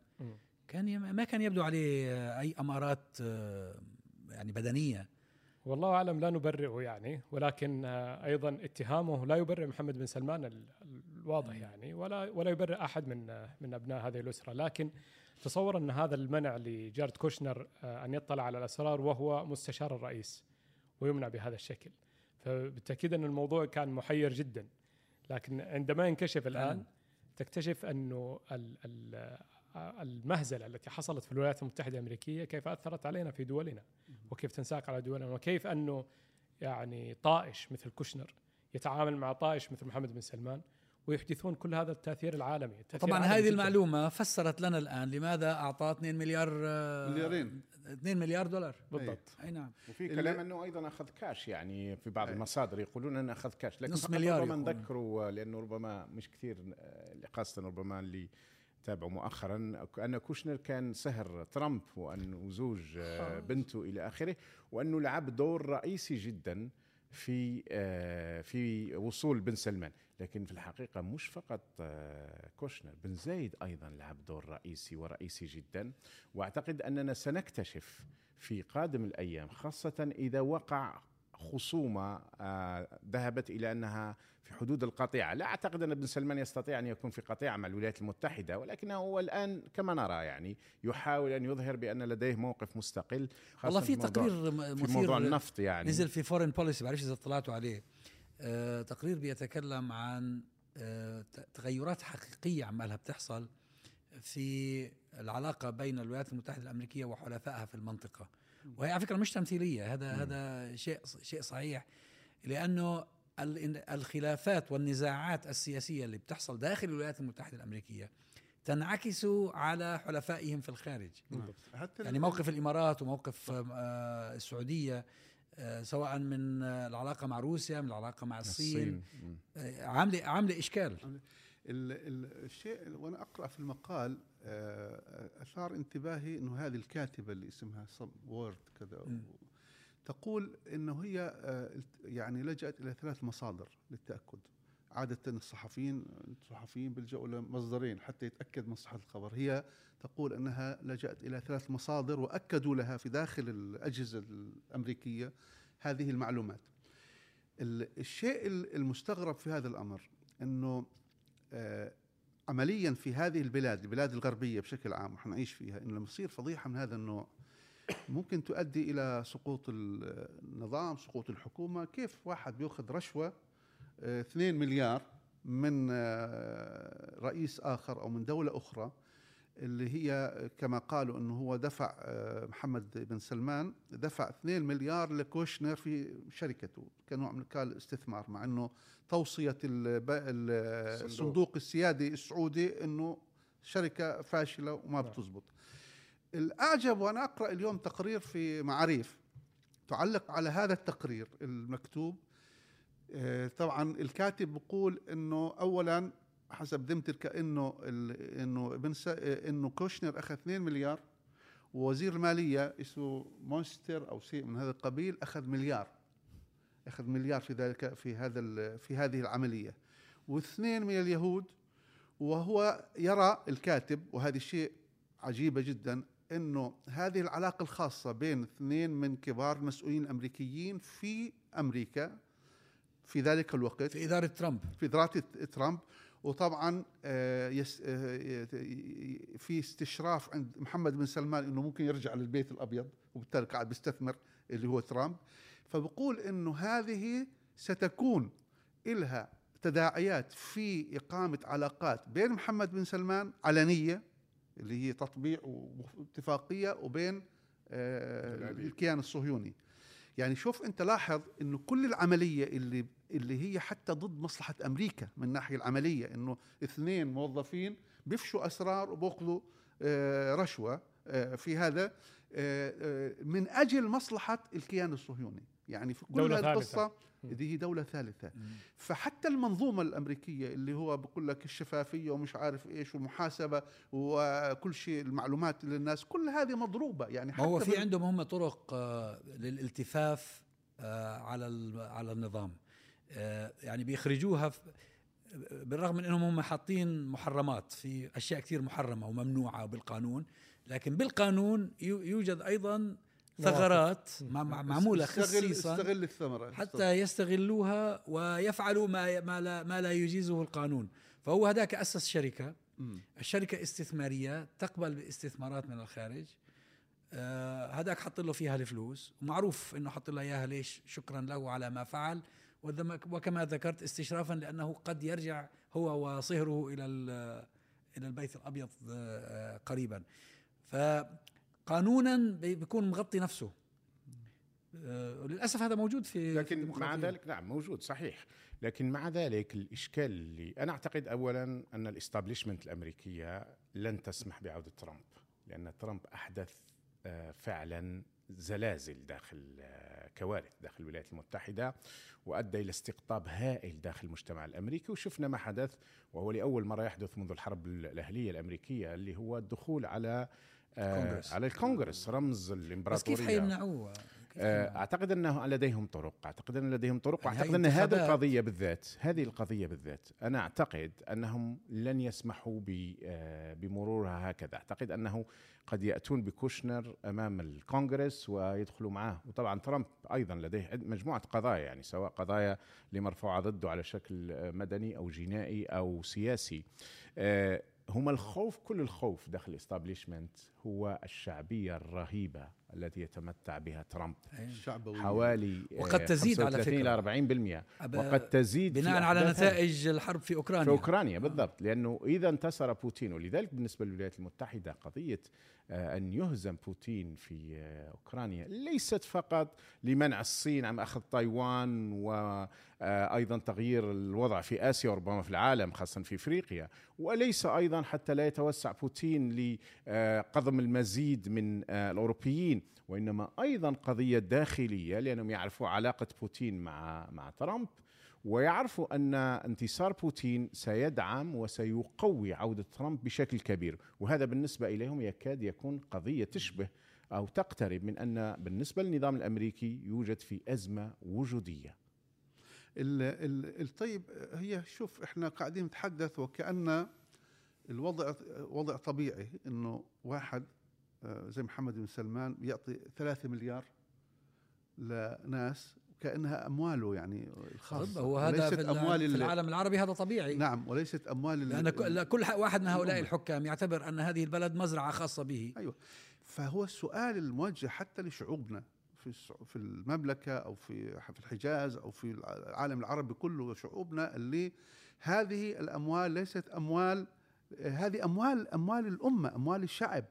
كان ما كان يبدو عليه أي أمارات آه، يعني بدنية والله أعلم لا نبرئه يعني ولكن آه، أيضا اتهامه لا يبرئ محمد بن سلمان ال- الواضح يعني ولا ولا يبرئ أحد من آه، من أبناء هذه الأسرة. لكن تصور أن هذا المنع لجارد كوشنر آه، أن يطلع على الأسرار وهو مستشار الرئيس ويمنع بهذا الشكل. فبالتأكيد أن الموضوع كان محير جدا. لكن عندما ينكشف الآن فعلاً. تكتشف أنه ال- ال- آه، المهزلة التي حصلت في الولايات المتحدة الأمريكية كيف أثرت علينا في دولنا وكيف تنساق على دولنا وكيف أنه يعني طائش مثل كوشنر يتعامل مع طائش مثل محمد بن سلمان ويحدثون كل هذا التأثير العالمي التأثير طبعا عالمي هذه جداً. المعلومة فسرت لنا الآن لماذا اعطى 2 مليار آه، مليارين 2 مليار دولار بالضبط أي نعم وفي كلام أنه أيضا أخذ كاش يعني في بعض أي. المصادر يقولون أنه أخذ كاش لكن نص مليار ربما يقولون. نذكروا لأنه ربما مش كثير آه، خاصه ربما اللي تابعوا مؤخرا. أن كوشنر كان صهر ترامب وانه زوج آه، بنته إلى آخره وانه لعب دور رئيسي جدا في آه، في وصول بن سلمان. لكن في الحقيقة مش فقط آه، كوشنر بن زايد أيضا لعب دور رئيسي ورئيسي جدا. وأعتقد أننا سنكتشف في قادم الأيام خاصة إذا وقع خصومة آه، ذهبت إلى أنها في حدود القطيعه، لا أعتقد أن ابن سلمان يستطيع أن يكون في قطيعه مع الولايات المتحدة ولكنه هو الآن كما نرى يعني يحاول أن يظهر بأن لديه موقف مستقل. خاصة والله في موضوع- تقرير م- في موضوع مثير النفط يعني. نزل في فورين بوليسي بعرفش إذا اطلعتوا عليه. آه، تقرير بيتكلم عن آه، تغيرات حقيقية عمالها بتحصل في العلاقة بين الولايات المتحدة الأمريكية وحلفائها في المنطقة. وهي على فكرة مش تمثيلية هذا هذا شيء شيء صحيح لأنه ال- الخلافات والنزاعات السياسية اللي بتحصل داخل الولايات المتحدة الأمريكية تنعكس على حلفائهم في الخارج. حتى يعني موقف الإمارات وموقف آه، السعودية آه، سواء من آه، العلاقة مع روسيا من العلاقة مع الصين مم. آه، عاملة عاملة إشكال. ال- ال- الشيء وأنا أقرأ في المقال أثار انتباهي إنه هذه الكاتبة اللي اسمها وورد كذا. تقول إنه هي آه، يعني لجأت إلى ثلاث مصادر للتأكد. عادة الصحفيين الصحفيين بيلجأوا لمصدرين حتى يتأكد من صحة الخبر. هي تقول أنها لجأت إلى ثلاث مصادر وأكدوا لها في داخل الأجهزة الأمريكية هذه المعلومات. ال- الشيء ال- المستغرب في هذا الأمر أنه آه، عمليا في هذه البلاد البلاد الغربية بشكل عام ونحن نعيش فيها أنه لما يصير فضيحة من هذا النوع. ممكن تؤدي إلى سقوط ال- النظام سقوط الحكومة. كيف واحد بيأخذ رشوة آه، 2 مليار من آه، رئيس آخر أو من دولة أخرى اللي هي كما قالوا إنه هو دفع آه، محمد بن سلمان دفع 2 مليار لكوشنر في شركته. كنوع من الاستثمار مع إنه توصية الصندوق السيادي السعودي إنه شركة فاشلة وما نعم. بتزبط. الأعجب وأنا أقرأ اليوم تقرير في معاريف تعلق على هذا التقرير المكتوب. آه، طبعا الكاتب بيقول إنه اولا حسب ذمتك كانه إنه ابن س... إنه كوشنر أخذ 2 مليار ووزير المالية اسمه منوشن أو شيء من هذا القبيل أخذ مليار أخذ مليار في ذلك في هذا في هذه العملية. واثنين من اليهود وهو يرى الكاتب وهذا شيء عجيبه جدا إنه هذه العلاقة الخاصة بين اثنين من كبار المسؤولين الامريكيين في أمريكا في ذلك الوقت. في إدارة ترامب. في إدارة ترامب. وطبعا آه، يس- آه، في استشراف عند محمد بن سلمان إنه ممكن يرجع للبيت الأبيض وبالتالي قاعد بيستثمر اللي هو ترامب فبقول إنه هذه ستكون لها تداعيات في إقامة علاقات بين محمد بن سلمان علنية اللي هي تطبيع واتفاقية وبين آه،. الكيان الصهيوني يعني شوف أنت لاحظ إنه كل العملية اللي اللي هي حتى ضد مصلحة أمريكا من الناحيه العملية إنه اثنين موظفين بيفشوا أسرار وباخذوا آه، رشوة آه، في هذا آه، من أجل مصلحة الكيان الصهيوني. يعني في كل دولة هذه ثالثة. دي هي دولة ثالثة. فحتى المنظومة الأمريكية اللي هو بقول لك الشفافية ومش عارف إيش والمحاسبه وكل شيء المعلومات للناس كل هذه مضروبة. يعني ما هو حتى في عندهم هم طرق للالتفاف على ال- على النظام. يعني بيخرجوها بالرغم من إنهم هم حاطين محرمات في أشياء كثير محرمة وممنوعة بالقانون لكن بالقانون يو- يوجد أيضا ثغرات مع- مع- معمولة خصيصا استغل الثمرة. حتى يستغلوها ويفعلوا ما ما لا ما لا يجيزه القانون. فهو هذاك أسس شركة. مم. الشركة استثمارية تقبل باستثمارات من الخارج. آه هذاك حط له فيها الفلوس. ومعروف إنه حط له إياها ليش؟ شكرا له على ما فعل. وكما ذكرت استشرافا لأنه قد يرجع هو وصهره إلى ال- إلى البيت الأبيض آه، قريبا. فقانونا بي- بيكون مغطي نفسه. آه، وللاسف هذا موجود في لكن مع. ذلك نعم موجود صحيح. لكن مع ذلك الإشكال اللي أنا أعتقد اولا أن ال establishment الأمريكية لن تسمح بعودة ترامب لأن ترامب أحدث آه، فعلا زلازل داخل آه، كوارث داخل الولايات المتحدة وأدى إلى استقطاب هائل داخل المجتمع الأمريكي وشفنا ما حدث وهو لأول مرة يحدث منذ الحرب الأهلية الأمريكية اللي هو الدخول على آه، الكونغرس. على الكونغرس رمز بس الإمبراطورية كيف حيمنعوه؟ آه،؟ أعتقد أنه لديهم طرق أعتقد أن لديهم طرق وأعتقد أن هذه. القضية بالذات هذه القضية بالذات أنا أعتقد أنهم لن يسمحوا آه، بمرورها هكذا أعتقد أنه قد يأتون بكوشنر أمام الكونغرس ويدخلوا معه وطبعا ترامب أيضا لديه مجموعة قضايا يعني سواء قضايا لمرفوعة ضده على شكل آه، مدني أو جنائي أو سياسي هم الخوف كل الخوف داخل ال establishment هو الشعبية الرهيبة التي يتمتع بها ترامب. أي. الشعبويه حوالي وقد آه، تزيد على 35 فكرة. إلى 40% أب- وقد تزيد في بناء على. نتائج الحرب في أوكرانيا. في أوكرانيا بالضبط. لأنه إذا انتصر بوتين ولذلك بالنسبة للولايات المتحدة قضية آه، أن يهزم بوتين في آه، أوكرانيا ليست فقط لمنع الصين عن أخذ تايوان وأيضا تغيير الوضع في آسيا وربما في العالم خاصه في إفريقيا. وليس أيضا حتى لا يتوسع بوتين لقضم المزيد من آه، الأوروبيين وإنما أيضا قضية داخلية لأنهم يعرفوا علاقة بوتين مع مع ترامب ويعرفوا أن انتصار بوتين سيدعم وسيقوي عودة ترامب بشكل كبير. وهذا بالنسبة إليهم يكاد يكون قضية تشبه أو تقترب من أن بالنسبة للنظام الأمريكي يوجد في أزمة وجودية. ال- الطيب هي شوف إحنا قاعدين نتحدث وكأن الوضع وضع طبيعي إنه واحد آه، زي محمد بن سلمان بيعطي ثلاثة مليار لناس كأنها أمواله يعني الخاصة. هو هذا في, أموال في ال- العالم العربي هذا طبيعي. نعم وليست أموال ال- لأن كل- واحد من هؤلاء. الحكام يعتبر أن هذه البلد مزرعة خاصة به. أيوه. فهو السؤال الموجه حتى لشعوبنا في في المملكة أو في في الحجاز أو في العالم العربي كله شعوبنا اللي هذه الأموال ليست أموال هذه أموال أموال الأمة أموال الشعب.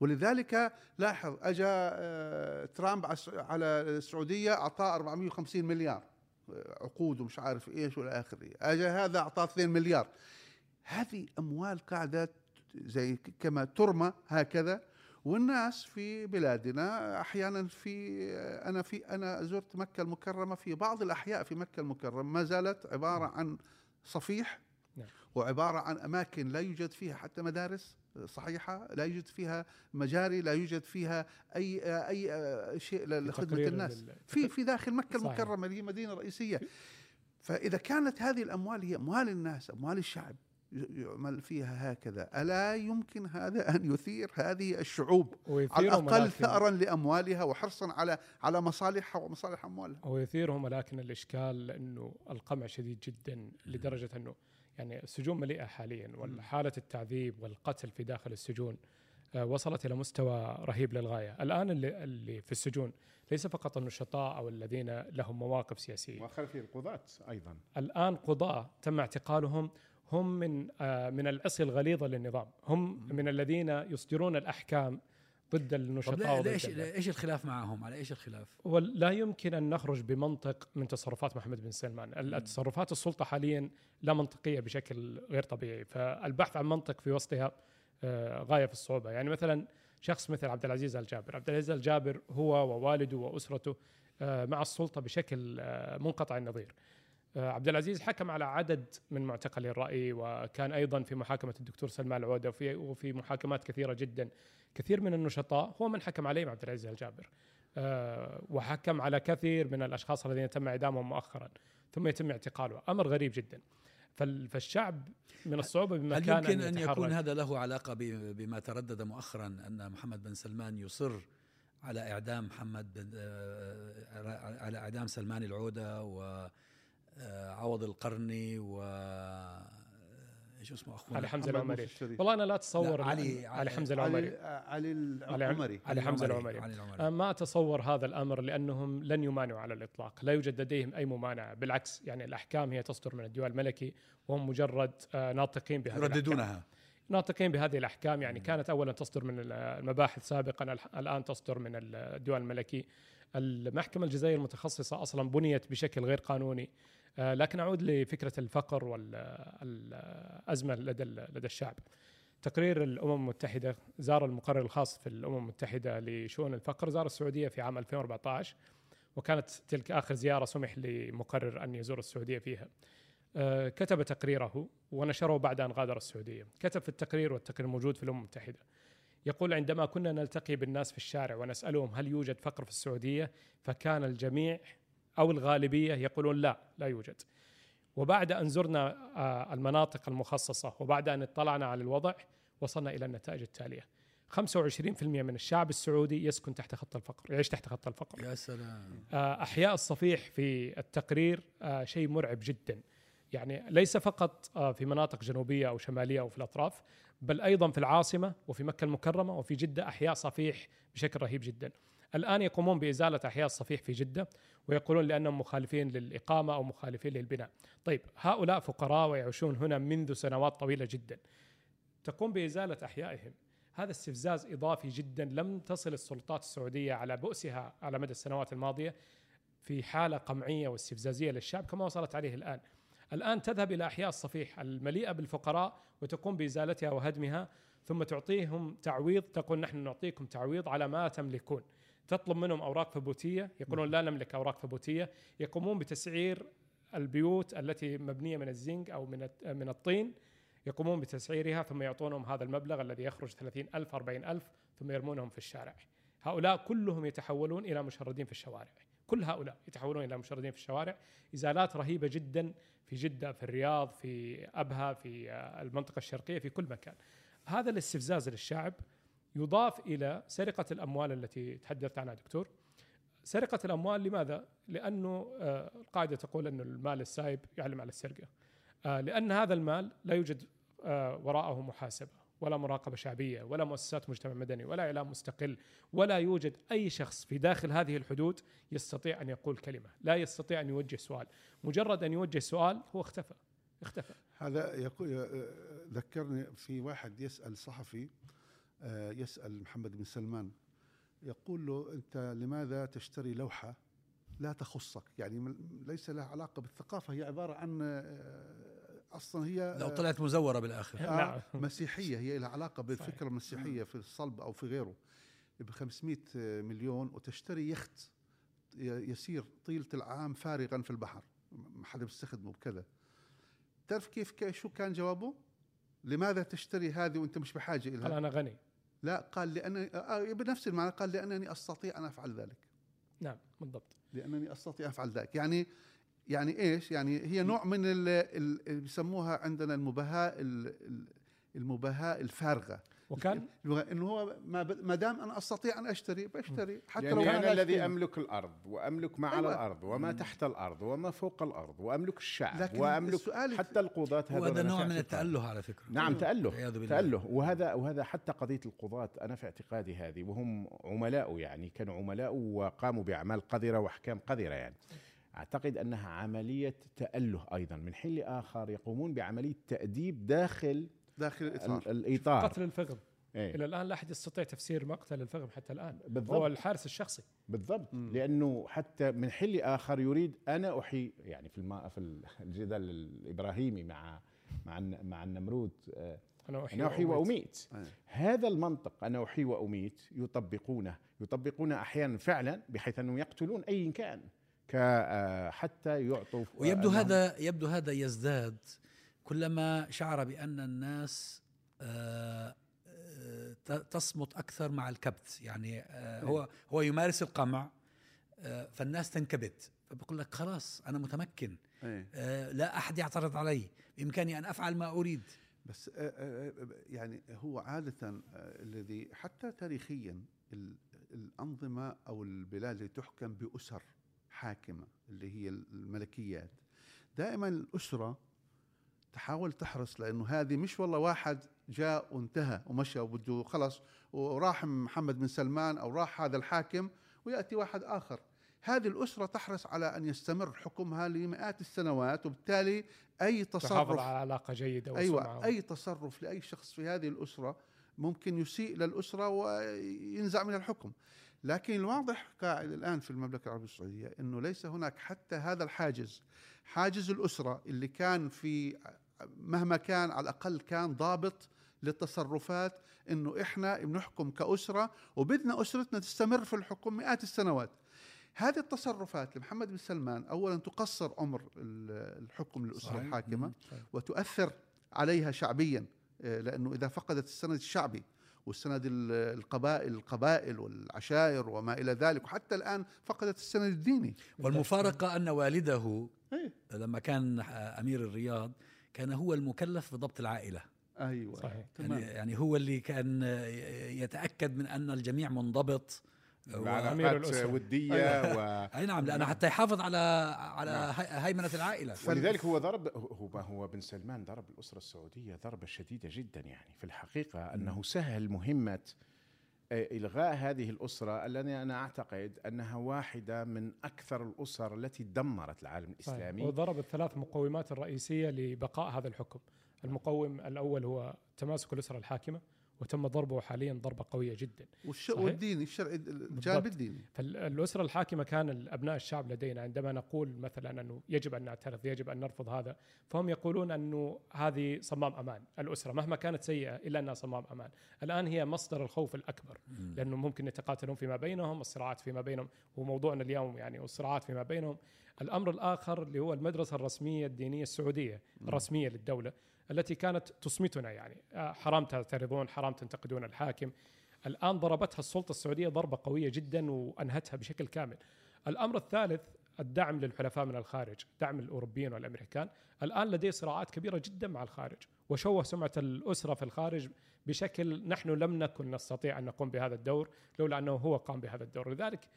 ولذلك لاحظ اجى آه، ترامب على الس- على السعودية أعطاه 450 مليار. آه، عقود ومش عارف إيش والى آخره. اجى هذا أعطاه 2 مليار. هذه أموال قاعدة زي كما ترمى هكذا. والناس في بلادنا أحيانا في أنا في أنا زرت مكة المكرمة في بعض الأحياء في مكة المكرمة. ما زالت عبارة عن صفيح. نعم. وعبارة عن أماكن لا يوجد فيها حتى مدارس صحيحة لا يوجد فيها مجاري لا يوجد فيها أي أي شيء لخدمة تقرير الناس. لل- في في داخل مكة صحيح. المكرمة اللي هي مدينة رئيسية. فإذا كانت هذه الأموال هي أموال الناس أموال الشعب يعمل فيها هكذا. ألا يمكن هذا أن يثير هذه الشعوب؟ على ولكن- ثارا لأموالها وحرصا على على مصالحها ومصالح أموالها. ويثيرهم ولكن الإشكال إنه القمع شديد جدا لدرجة إنه يعني السجون مليئة حاليا وحاله التعذيب والقتل في داخل السجون آه، وصلت إلى مستوى رهيب للغاية، الآن اللي, اللي في السجون ليس فقط النشطاء أو الذين لهم مواقف سياسية، واخر في القضاة أيضا. الآن قضاة تم اعتقالهم هم من آه، من العصي الغليظة للنظام، هم من الذين يصدرون الأحكام ضد النشطاء وضد ليش إيش الخلاف معهم؟ على إيش الخلاف؟ ولا يمكن أن نخرج بمنطق من تصرفات محمد بن سلمان، التصرفات السلطة حاليا لا منطقية بشكل غير طبيعي، فالبحث عن منطق في وسطها آه، غاية في الصعوبة، يعني مثلا شخص مثل عبد العزيز الجابر، عبد العزيز الجابر هو ووالده وأسرته آه، مع السلطة بشكل آه، منقطع النظير. آه، عبد العزيز حكم على عدد من معتقلي الرأي وكان أيضا في محاكمة الدكتور سلمان العودة وفي, وفي محاكمات كثيرة جدا. كثير من النشطاء هو من حكم عليهم عبد العزيز الجابر. آه، وحكم على كثير من الأشخاص الذين تم إعدامهم مؤخرا ثم يتم اعتقاله. أمر غريب جدا. فال- فالشعب من الصعوبة هل بمكان يمكن أن يتحرك. يكون هذا له علاقة ب- بما تردد مؤخرا أن محمد بن سلمان يصر على إعدام محمد بن آه، على إعدام سلمان العودة وعوض القرني و إيش اسمه أخونا علي حمزة العمري. والله أنا لا أتصور لا، علي- علي حمزة العمري. علي العمري. علي العمري. علي العمري. ما أتصور هذا الأمر لأنهم لن يمانعوا على الإطلاق. لا يوجد لديهم أي ممانعة. بالعكس يعني الأحكام هي تصدر من الديوان الملكي وهم مجرد آه، ناطقين بهذه. يرددونها. ناطقين بهذه الأحكام يعني كانت اولا تصدر من المباحث سابقا الآن تصدر من الديوان الملكي. المحكمة الجزائريه المتخصصة أصلا بنيت بشكل غير قانوني. آه، لكن أعود لفكرة الفقر والأزمة لدى لدى الشعب. تقرير الأمم المتحدة زار المقرر الخاص في الأمم المتحدة لشؤون الفقر زار السعودية في عام 2014 وكانت تلك آخر زيارة سمح لمقرر أن يزور السعودية فيها. آه، كتب تقريره ونشره بعد أن غادر السعودية. كتب في التقرير والتقرير موجود في الأمم المتحدة. يقول عندما كنا نلتقي بالناس في الشارع ونسألهم هل يوجد فقر في السعودية فكان الجميع أو الغالبية يقولون لا لا يوجد. وبعد أن زرنا آه، المناطق المخصصة وبعد أن اطلعنا على الوضع وصلنا إلى النتائج التالية. 25% من الشعب السعودي يسكن تحت خط الفقر يعيش تحت خط الفقر. يا سلام. آه، أحياء الصفيح في التقرير آه، شيء مرعب جدا. يعني ليس فقط في مناطق جنوبية أو شمالية أو في الأطراف بل أيضا في العاصمة وفي مكة المكرمة وفي جدة أحياء صفيح بشكل رهيب جدا. الآن يقومون بإزالة أحياء الصفيح في جدة ويقولون لأنهم مخالفين للإقامة أو مخالفين للبناء. طيب هؤلاء فقراء ويعيشون هنا منذ سنوات طويلة جدا. تقوم بإزالة أحيائهم. هذا استفزاز إضافي جدا لم تصل السلطات السعودية على بؤسها على مدى السنوات الماضية في حالة قمعية واستفزازية للشعب كما وصلت عليه الآن. الآن تذهب إلى أحياء الصفيح المليئة بالفقراء وتقوم بإزالتها وهدمها ثم تعطيهم تعويض تقول نحن نعطيكم تعويض على ما تملكون. تطلب منهم أوراق ثبوتية يقولون لا نملك أوراق ثبوتية يقومون بتسعير البيوت التي مبنية من الزنك أو من من الطين يقومون بتسعيرها ثم يعطونهم هذا المبلغ الذي يخرج 30 ألف 40 ألف ثم يرمونهم في الشارع هؤلاء كلهم يتحولون إلى مشردين في الشوارع كل هؤلاء يتحولون إلى مشردين في الشوارع. إزالات رهيبة جدا في جدة في الرياض في أبها في آه، المنطقة الشرقية في كل مكان. هذا الاستفزاز للشعب يضاف إلى سرقة الأموال التي تحدثت عنها دكتور. سرقة الأموال لماذا؟ لأنه آه، القاعدة تقول أن المال السائب يعلم على السرقة. آه، لأن هذا المال لا يوجد وراءه محاسبة. ولا مراقبة شعبية ولا مؤسسات مجتمع مدني ولا إعلام مستقل ولا يوجد أي شخص في داخل هذه الحدود يستطيع أن يقول كلمة لا يستطيع أن يوجه سؤال. مجرد أن يوجه سؤال هو اختفى اختفى. هذا يقول آه، ذكرني في واحد يسأل صحفي آه، يسأل محمد بن سلمان يقول له أنت لماذا تشتري لوحة لا تخصك؟ يعني ليس لها علاقة بالثقافة هي عبارة عن آه، أصلا هي لو آه، طلعت مزورة بالآخر آه نعم. مسيحية هي لها علاقة بالفكرة صحيح. المسيحية في الصلب أو في غيره ب 500 مليون وتشتري يخت ي- يسير طيلة العام فارغا في البحر ما حدا بيستخدمه بكذا تعرف كيف شو كان جوابه؟ لماذا تشتري هذه وأنت مش بحاجة قال لها؟ أنا غني لا قال لأنني آه بنفس المعنى قال لأنني أستطيع أن أفعل ذلك نعم بالضبط لأنني أستطيع أن أفعل ذلك يعني يعني إيش؟ يعني هي نوع من ال- ال- اللي بيسموها عندنا المباهاة ال- ال- المباهاة الفارغة وكان إنه هو ما دام أنا أستطيع أن أشتري بشتري حتى لو يعني ما أنا لا الذي أشتري. أملك الأرض وأملك ما على أيوة. الأرض وما تحت الأرض وما فوق الأرض وأملك الشعب لكن وأملك السؤال- حتى القضاة هذول وهذا أنا نوع من. التأله على فكرة نعم تأله. تأله وهذا وهذا حتى قضية القضاة أنا في اعتقادي هذه وهم عملاء يعني كانوا عملاء وقاموا بأعمال قذرة وأحكام قذرة يعني أعتقد أنها عملية تأله أيضا. من حين لآخر يقومون بعملية تأديب داخل داخل الاطار ال- الإطار. قتل الفقر إيه. إلى الآن لا أحد يستطيع تفسير مقتل الفغم حتى الآن. بالضبط. هو الحارس الشخصي. بالضبط. مم. لأنه حتى من حين لآخر يريد أنا احيي يعني في الما في الجدل الإبراهيمي مع مع الن- مع النمرود آه، أنا أحيي أنا احيي وأميت. أي. هذا المنطق أنا احيي وأميت يطبقونه يطبقونه أحيانا فعلا بحيث انه يقتلون اي كان. حتى يعطوا ويبدو أنهم- هذا يبدو هذا يزداد كلما شعر بأن الناس آه، آه، تصمت أكثر مع الكبت. يعني آه، هو هو يمارس القمع آه، فالناس تنكبت. فبقول لك خلاص أنا متمكن. إيه. آه، لا أحد يعترض علي. بإمكاني أن أفعل ما أريد. بس آه، آه، آه، يعني هو عادة آه، الذي حتى تاريخيا ال- الأنظمة أو البلاد اللي تحكم بأسر حاكمة اللي هي الملكيات. دائما الأسرة تحاول تحرص لأنه هذه مش والله واحد جاء وانتهى ومشى وبده خلص وراح محمد بن سلمان أو راح هذا الحاكم ويأتي واحد آخر. هذه الأسرة تحرص على أن يستمر حكمها لمئات السنوات وبالتالي أي تحافظ تصرف على علاقة جيدة وسمعة. أيوه أي تصرف لأي شخص في هذه الأسرة ممكن يسيء للأسرة وينزع من الحكم. لكن الواضح قاعد الآن في المملكة العربية السعودية إنه ليس هناك حتى هذا الحاجز حاجز الأسرة اللي كان في مهما كان على الأقل كان ضابط للتصرفات إنه إحنا بنحكم كأسرة وبدنا أسرتنا تستمر في الحكم مئات السنوات هذه التصرفات لمحمد بن سلمان اولا تقصر عمر ال- الحكم للأسرة. الحاكمة. وتؤثر عليها شعبيا آه، لأنه إذا فقدت السند الشعبي والسند ال- القبائل القبائل والعشائر وما إلى ذلك وحتى الآن فقدت السند الديني. والمفارقة أن والده إيه. لما كان أمير الرياض كان هو المكلف بضبط العائلة. أيوه. صحيح. يعني, تمام. يعني هو اللي كان يتأكد من أن الجميع منضبط و- أمير علاقات الأسرة. ودية و أي نعم لأنه حتى يحافظ على على هي- هيمنة العائلة. ولذلك هو ضرب هو هو بن سلمان ضرب الأسرة السعودية ضربة شديدة جدا يعني في الحقيقة أنه سهل مهمة آه، إلغاء هذه الأسرة التي أنا أعتقد أنها واحدة من أكثر الأسر التي دمرت العالم. الإسلامي. وضرب الثلاث مقومات الرئيسية لبقاء هذا الحكم. المقوم الأول هو تماسك الأسرة الحاكمة وتم ضربه حاليا ضربة قوية جدا. والش... والديني الشرعي الجانب. الديني. فالأسرة الحاكمة كان أبناء الشعب لدينا. عندما نقول مثلا أنه يجب أن نعترض يجب أن نرفض هذا فهم يقولون أنه هذه صمام أمان. الأسرة مهما كانت سيئة إلا أنها صمام أمان. الآن هي مصدر الخوف الأكبر لأنه ممكن يتقاتلون فيما بينهم الصراعات فيما بينهم وموضوعنا اليوم يعني والصراعات فيما بينهم. الأمر الآخر اللي هو المدرسة الرسمية الدينية السعودية الرسمية للدولة. التي كانت تصمتنا يعني. آه، حرام تعترضون حرام تنتقدون الحاكم. الآن ضربتها السلطة السعودية ضربة قوية جدا وأنهتها بشكل كامل. الأمر الثالث الدعم للحلفاء من الخارج دعم الأوروبيين والأمريكان. الآن لديه صراعات كبيرة جدا مع الخارج وشوه سمعة الأسرة في الخارج بشكل نحن لم نكن نستطيع أن نقوم بهذا الدور لولا أنه هو قام بهذا الدور. لذلك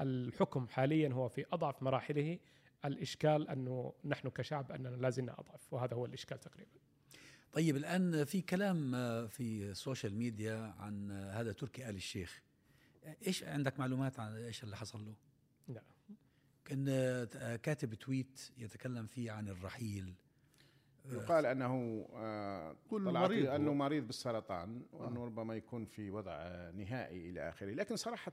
الحكم حاليا هو في أضعف مراحله. الإشكال أنه نحن كشعب أننا لا زلنا أضعف وهذا هو الإشكال تقريبا. طيب الآن في كلام آه، في ال social media عن آه، هذا تركي آل الشيخ. إيش عندك معلومات عن إيش اللي حصل له؟ لا. كان آه، كاتب تويت يتكلم فيه عن الرحيل. يقال أنه كل طلعت مريض. أنه مريض بالسرطان وأنه ربما يكون في وضع نهائي إلى آخره. لكن صراحة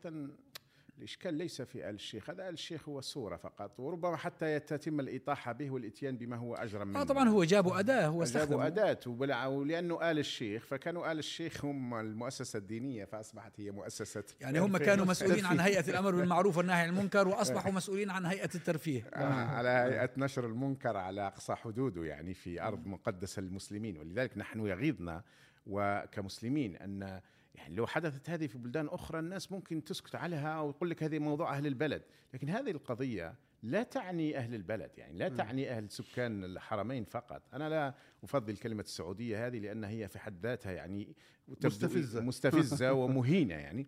الإشكال ليس في آل الشيخ هذا آل الشيخ هو صورة فقط وربما حتى تتم الاطاحه به والإتيان بما هو اجرم منه. آه طبعا هو جابوا أداة هو جابوا أداة ولأنه آل الشيخ فكانوا آل الشيخ هم المؤسسة الدينية فأصبحت هي مؤسسة يعني هم كانوا مسؤولين عن هيئة الأمر بالمعروف والنهي عن المنكر وأصبحوا مسؤولين عن هيئة الترفيه. آه، على هيئة نشر المنكر على أقصى حدوده يعني في أرض مقدسة للمسلمين ولذلك نحن يغيظنا وكمسلمين أن يعني لو حدثت هذه في بلدان أخرى الناس ممكن تسكت عليها ويقول لك هذه موضوع أهل البلد. لكن هذه القضية لا تعني أهل البلد يعني لا تعني أهل سكان الحرمين فقط. أنا لا أفضل كلمة السعودية هذه لأنها هي في حد ذاتها يعني مستفزة. مستفزة ومهينة يعني.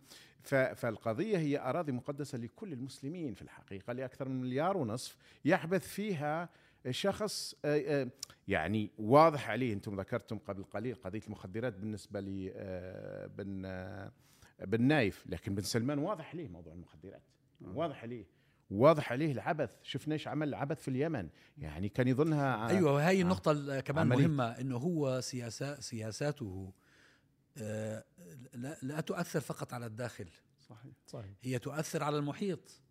فالقضية هي أراضي مقدسة لكل المسلمين في الحقيقة لأكثر من مليار ونصف يحبث فيها شخص آه، آه، يعني واضح عليه أنتم ذكرتم قبل قليل قضية المخدرات بالنسبة لي آه، بن بن نايف لكن بن سلمان واضح عليه موضوع المخدرات واضح عليه واضح عليه العبث. شفنا إيش عمل العبث في اليمن يعني كان يظنها أيوه وهي النقطة ال- كمان عملية. مهمة إنه هو سياسات سياساته لا, لا تؤثر فقط على الداخل. صحيح صحيح. هي تؤثر على المحيط.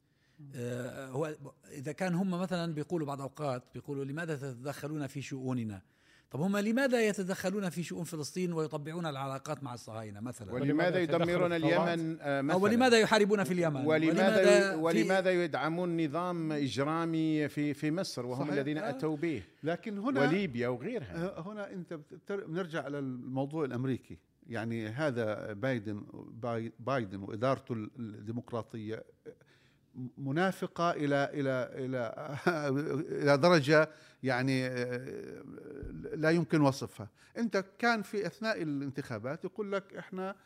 هو إذا كان هم مثلا بيقولوا بعض أوقات بيقولوا لماذا تتدخلون في شؤوننا؟ طب هم لماذا يتدخلون في شؤون فلسطين ويطبعون العلاقات مع الصهاينة مثلا؟ ولماذا يدمرون اليمن آه، مثلا؟ أو ولماذا يحاربون في اليمن؟ ولماذا ولماذا يدعمون نظام إجرامي في في مصر؟ وهم صحيح. الذين آه. أتوا به. لكن هنا وليبيا وغيرها ه- هنا أنت بنرجع على الموضوع الأمريكي. يعني هذا بايدن باي- بايدن وإدارته ال- الديمقراطية منافقة إلى إلى إلى إلى درجة يعني آه، لا يمكن وصفها. أنت كان في أثناء الانتخابات يقول لك إحنا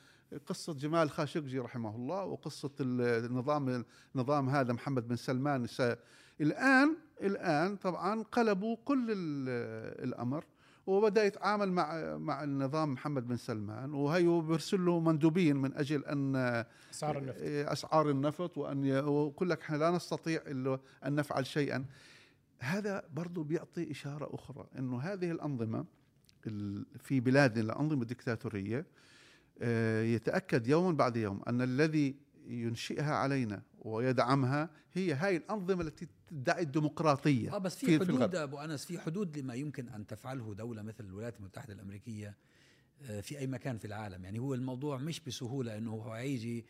قصة جمال خاشقجي رحمه الله وقصة النظام نظام هذا محمد بن سلمان. الآن الآن طبعا قلبوا كل ال- الأمر. وبدأ يتعامل مع مع النظام محمد بن سلمان وهيو بيرسل له مندوبين من أجل أن أسعار النفط. أسعار النفط وأن ي- ويقول لك إحنا لا نستطيع أن نفعل شيئا. هذا برضو بيعطي إشارة أخرى إنه هذه الأنظمة ال- في بلادنا الأنظمة الدكتاتورية آه، يتأكد يوما بعد يوم أن الذي ينشئها علينا ويدعمها هي هاي الأنظمة التي تدعي الديمقراطية آه بس في, في- في حدود الغرب. أبو أنس في حدود لما يمكن أن تفعله دولة مثل الولايات المتحدة الأمريكية آه، في أي مكان في العالم. يعني هو الموضوع مش بسهولة إنه هو هيجي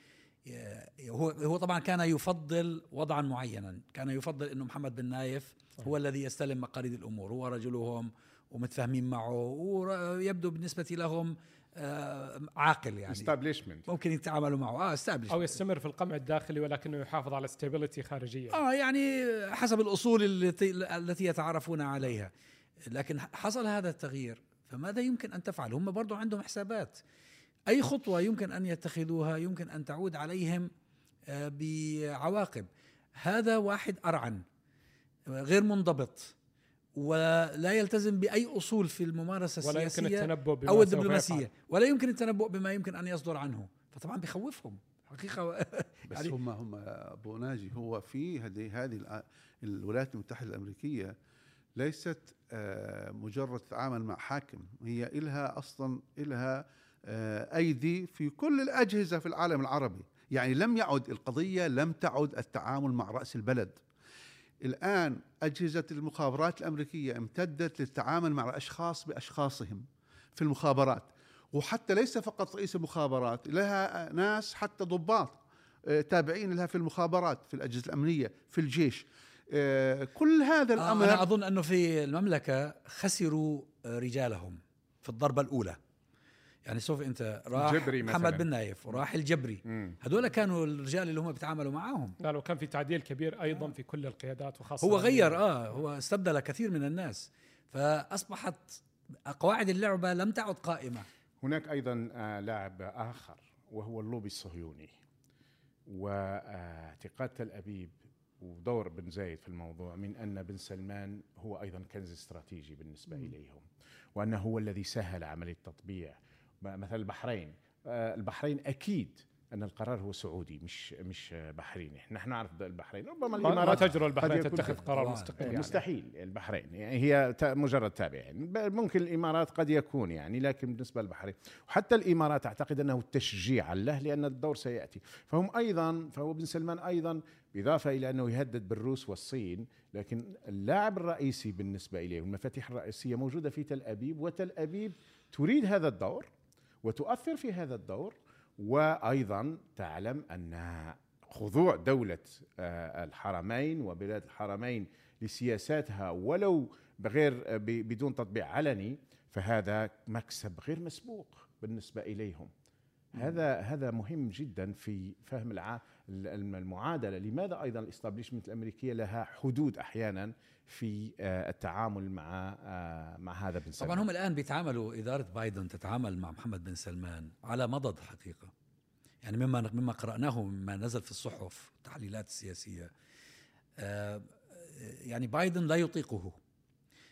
آه، هو هو طبعا كان يفضل وضعا معينا كان يفضل إنه محمد بن نايف هو الذي يستلم مقاليد الأمور. هو رجلهم ومتفاهمين معه ويبدو بالنسبة لهم آه، عاقل يعني. establishment ممكن يتعاملوا معه. آه establish أو يستمر في القمع الداخلي ولكنه يحافظ على stability خارجية. آه يعني حسب الأصول التي التي يتعارفون عليها. لكن حصل هذا التغيير فماذا يمكن أن تفعل؟ هم برضو عندهم حسابات. أي خطوة يمكن أن يتخذوها يمكن أن تعود عليهم آه، بعواقب. هذا واحد أرعن آه، غير منضبط. ولا يلتزم بأي أصول في الممارسة ولا يمكن السياسية التنبؤ بما أو الدبلوماسية. ولا يمكن التنبؤ بما يمكن أن يصدر عنه. فطبعا بخوفهم حقيقة بس يعني- هم هم أبو ناجي هو في هذه هذه الولايات المتحدة الأمريكية ليست آه، مجرد تتعامل مع حاكم. هي إلها أصلا إلها آه، أيدي في كل الأجهزة في العالم العربي. يعني لم يعد القضية لم تعد التعامل مع رأس البلد. الآن أجهزة المخابرات الأمريكية امتدت للتعامل مع الأشخاص بأشخاصهم في المخابرات. وحتى ليس فقط رئيس المخابرات لها ناس حتى ضباط آه، تابعين لها في المخابرات في الأجهزة الأمنية في الجيش. آه، كل هذا آه أنا الامر أظن أنه في المملكة خسروا رجالهم في الضربة الأولى. يعني شوف انت راح محمد مثلاً. بن نايف وراح الجبري. هذول كانوا الرجال اللي هم بيتعاملوا معاهم. لا لو كان في تعديل كبير أيضا في كل القيادات وخاصة هو غير آه هو استبدل كثير من الناس. فأصبحت قواعد اللعبة لم تعد قائمة. هناك أيضا آه، لاعب آخر وهو اللوبي الصهيوني. وأعتقاد تل أبيب ودور بن زايد في الموضوع من أن بن سلمان هو أيضا كنز استراتيجي بالنسبة إليهم. وأنه هو الذي سهل عمليه تطبيع مثلا البحرين. آه، البحرين أكيد أن القرار هو سعودي مش مش آه، بحريني. نحن نعرف البحرين. ربما ما الإمارات تجرؤ البحرين تتخذ قرار طبعاً. مستقل يعني يعني. مستحيل البحرين يعني هي مجرد تابعين. ب- ممكن الإمارات قد يكون يعني لكن بالنسبة للبحرين. وحتى الإمارات أعتقد أنه تشجيعا له لأن الدور سيأتي. فهم أيضا فهو بن سلمان أيضا بالاضافه إلى أنه يهدد بالروس والصين لكن اللاعب الرئيسي بالنسبة إليه والمفاتيح الرئيسية موجودة في تل أبيب وتل أبيب تريد هذا الدور. وتؤثر في هذا الدور وأيضا تعلم أن خضوع دولة آه، الحرمين وبلاد الحرمين لسياساتها ولو بغير بدون تطبيع علني فهذا مكسب غير مسبوق بالنسبة إليهم. هذا هذا مهم جدا في فهم المعادلة. لماذا أيضا الاستابليشمنت الأمريكية لها حدود أحيانا في آه، التعامل مع آه، مع هذا بن سلمان؟ طبعا هم الآن بيتعاملوا إدارة بايدن تتعامل مع محمد بن سلمان على مضض حقيقة. يعني مما مما قرأناه مما نزل في الصحف التحليلات السياسية. آه، يعني بايدن لا يطيقه.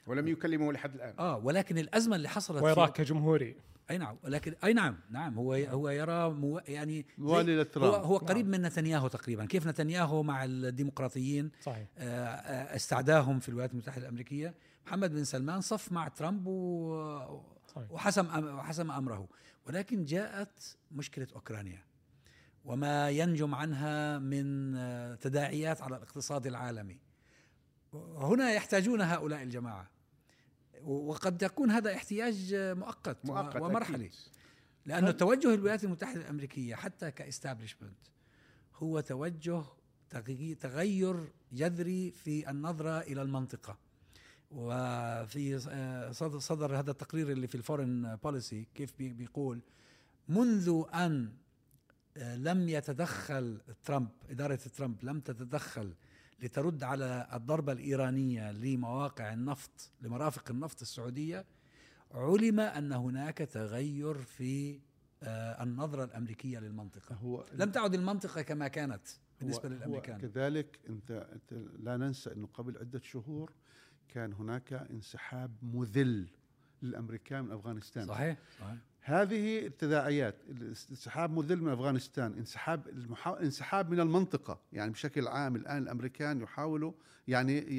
ولم يكلمه لحد الآن. آه ولكن الأزمة اللي حصلت ويراه في- كجمهوري. أي نعم ولكن أي نعم نعم هو هو يرى مو يعني موالي هو هو قريب من نتنياهو تقريبا. كيف نتنياهو مع الديمقراطيين؟ صحيح. آه، آه، استعداهم في الولايات المتحدة الأمريكية. محمد بن سلمان صف مع ترامب و صحيح. وحسم أم- وحسم أمره. ولكن جاءت مشكلة أوكرانيا. وما ينجم عنها من آه، تداعيات على الاقتصاد العالمي. هنا يحتاجون هؤلاء الجماعة. وقد يكون هذا احتياج مؤقت, مؤقت ومرحلي أكيد. لأن توجه الولايات المتحدة الأمريكية حتى كاستابلشمنت هو توجه تغي- تغير جذري في النظرة إلى المنطقة وفي آه، صدر, هذا التقرير اللي في ال Foreign Policy كيف بي- بيقول منذ أن آه، لم يتدخل ترامب إدارة ترامب لم تتدخل لترد على الضربة الإيرانية لمواقع النفط لمرافق النفط السعودية علم أن هناك تغير في آه، النظرة الأمريكية للمنطقة. هو لم تعد المنطقة كما كانت بالنسبة هو- للأمريكان. هو كذلك أنت أنت لا ننسى أنه قبل عدة شهور كان هناك انسحاب مذل للأمريكان من أفغانستان. صحيح صحيح. هذه التداعيات الانسحاب مذل من أفغانستان انسحاب المحا... انسحاب من المنطقة يعني بشكل عام الآن الأمريكان يحاولوا يعني ي...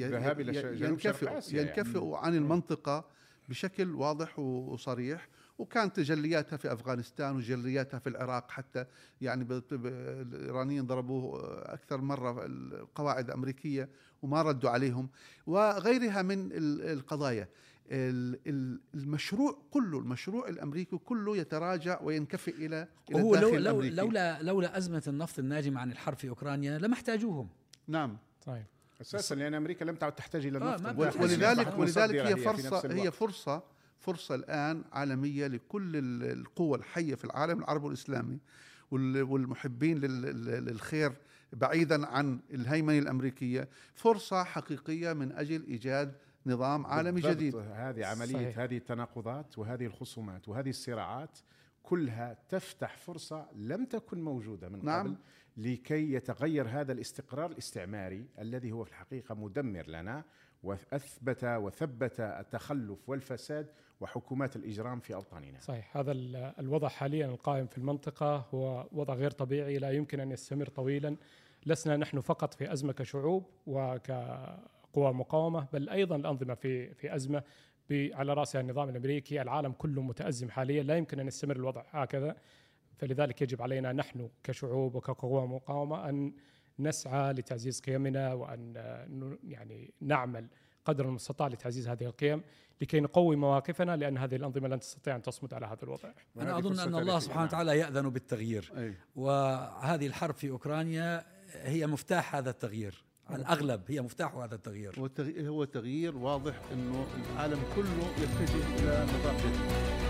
ينكفئوا يعني. ينكفئوا عن المنطقة بشكل واضح وصريح وكان تجلياتها في أفغانستان وتجلياتها في العراق حتى يعني. الإيرانيين ضربوا أكثر مرة القواعد الأمريكية وما ردوا عليهم وغيرها من ال- القضايا ال- ال- المشروع كله المشروع الأمريكي كله يتراجع وينكفئ إلى إلى هو لو لو لولا لولا أزمة النفط الناجمة عن الحرب في أوكرانيا لما احتاجوهم نعم. صحيح أساسا لأن أمريكا لم تعد تحتاج إلى آه، النفط. ما البحري. بتحتاج. ولذلك أصبحت ولذلك هي في فرصة نفس هي. فرصة فرصة الآن عالمية لكل ال- القوى الحية في العالم العربي والإسلامي وال- والمحبين لل- لل- للخير بعيدا عن الهيمنة الأمريكية. فرصة حقيقية من أجل إيجاد نظام عالمي. جديد هذه عملية صحيح. هذه التناقضات وهذه الخصومات وهذه الصراعات كلها تفتح فرصة لم تكن موجودة من نعم. قبل لكي يتغير هذا الاستقرار الاستعماري الذي هو في الحقيقة مدمر لنا وأثبت وثبت التخلف والفساد وحكومات الإجرام في أوطاننا. صحيح هذا ال- الوضع حاليا القائم في المنطقة هو وضع غير طبيعي لا يمكن أن يستمر طويلا لسنا نحن فقط في أزمة كشعوب وكقوى مقاومة بل أيضا الأنظمة في في أزمة ب- على رأسها النظام الأمريكي العالم كله متأزم حاليا لا يمكن أن يستمر الوضع هكذا فلذلك يجب علينا نحن كشعوب وكقوى مقاومة أن نسعى لتعزيز قيمنا وأن آه، ن- يعني نعمل قدر المستطاع لتعزيز هذه القيم لكي نقوي مواقفنا لأن هذه الأنظمة لن تستطيع أن تصمد على هذا الوضع أظن فرصة أن الله. سبحانه. وتعالى يأذن بالتغيير أي. وهذه الحرب في أوكرانيا هي مفتاح هذا التغيير على الأغلب هي مفتاح هذا التغيير. هو تغيير واضح إنه العالم كله يتجه إلى نظام جديد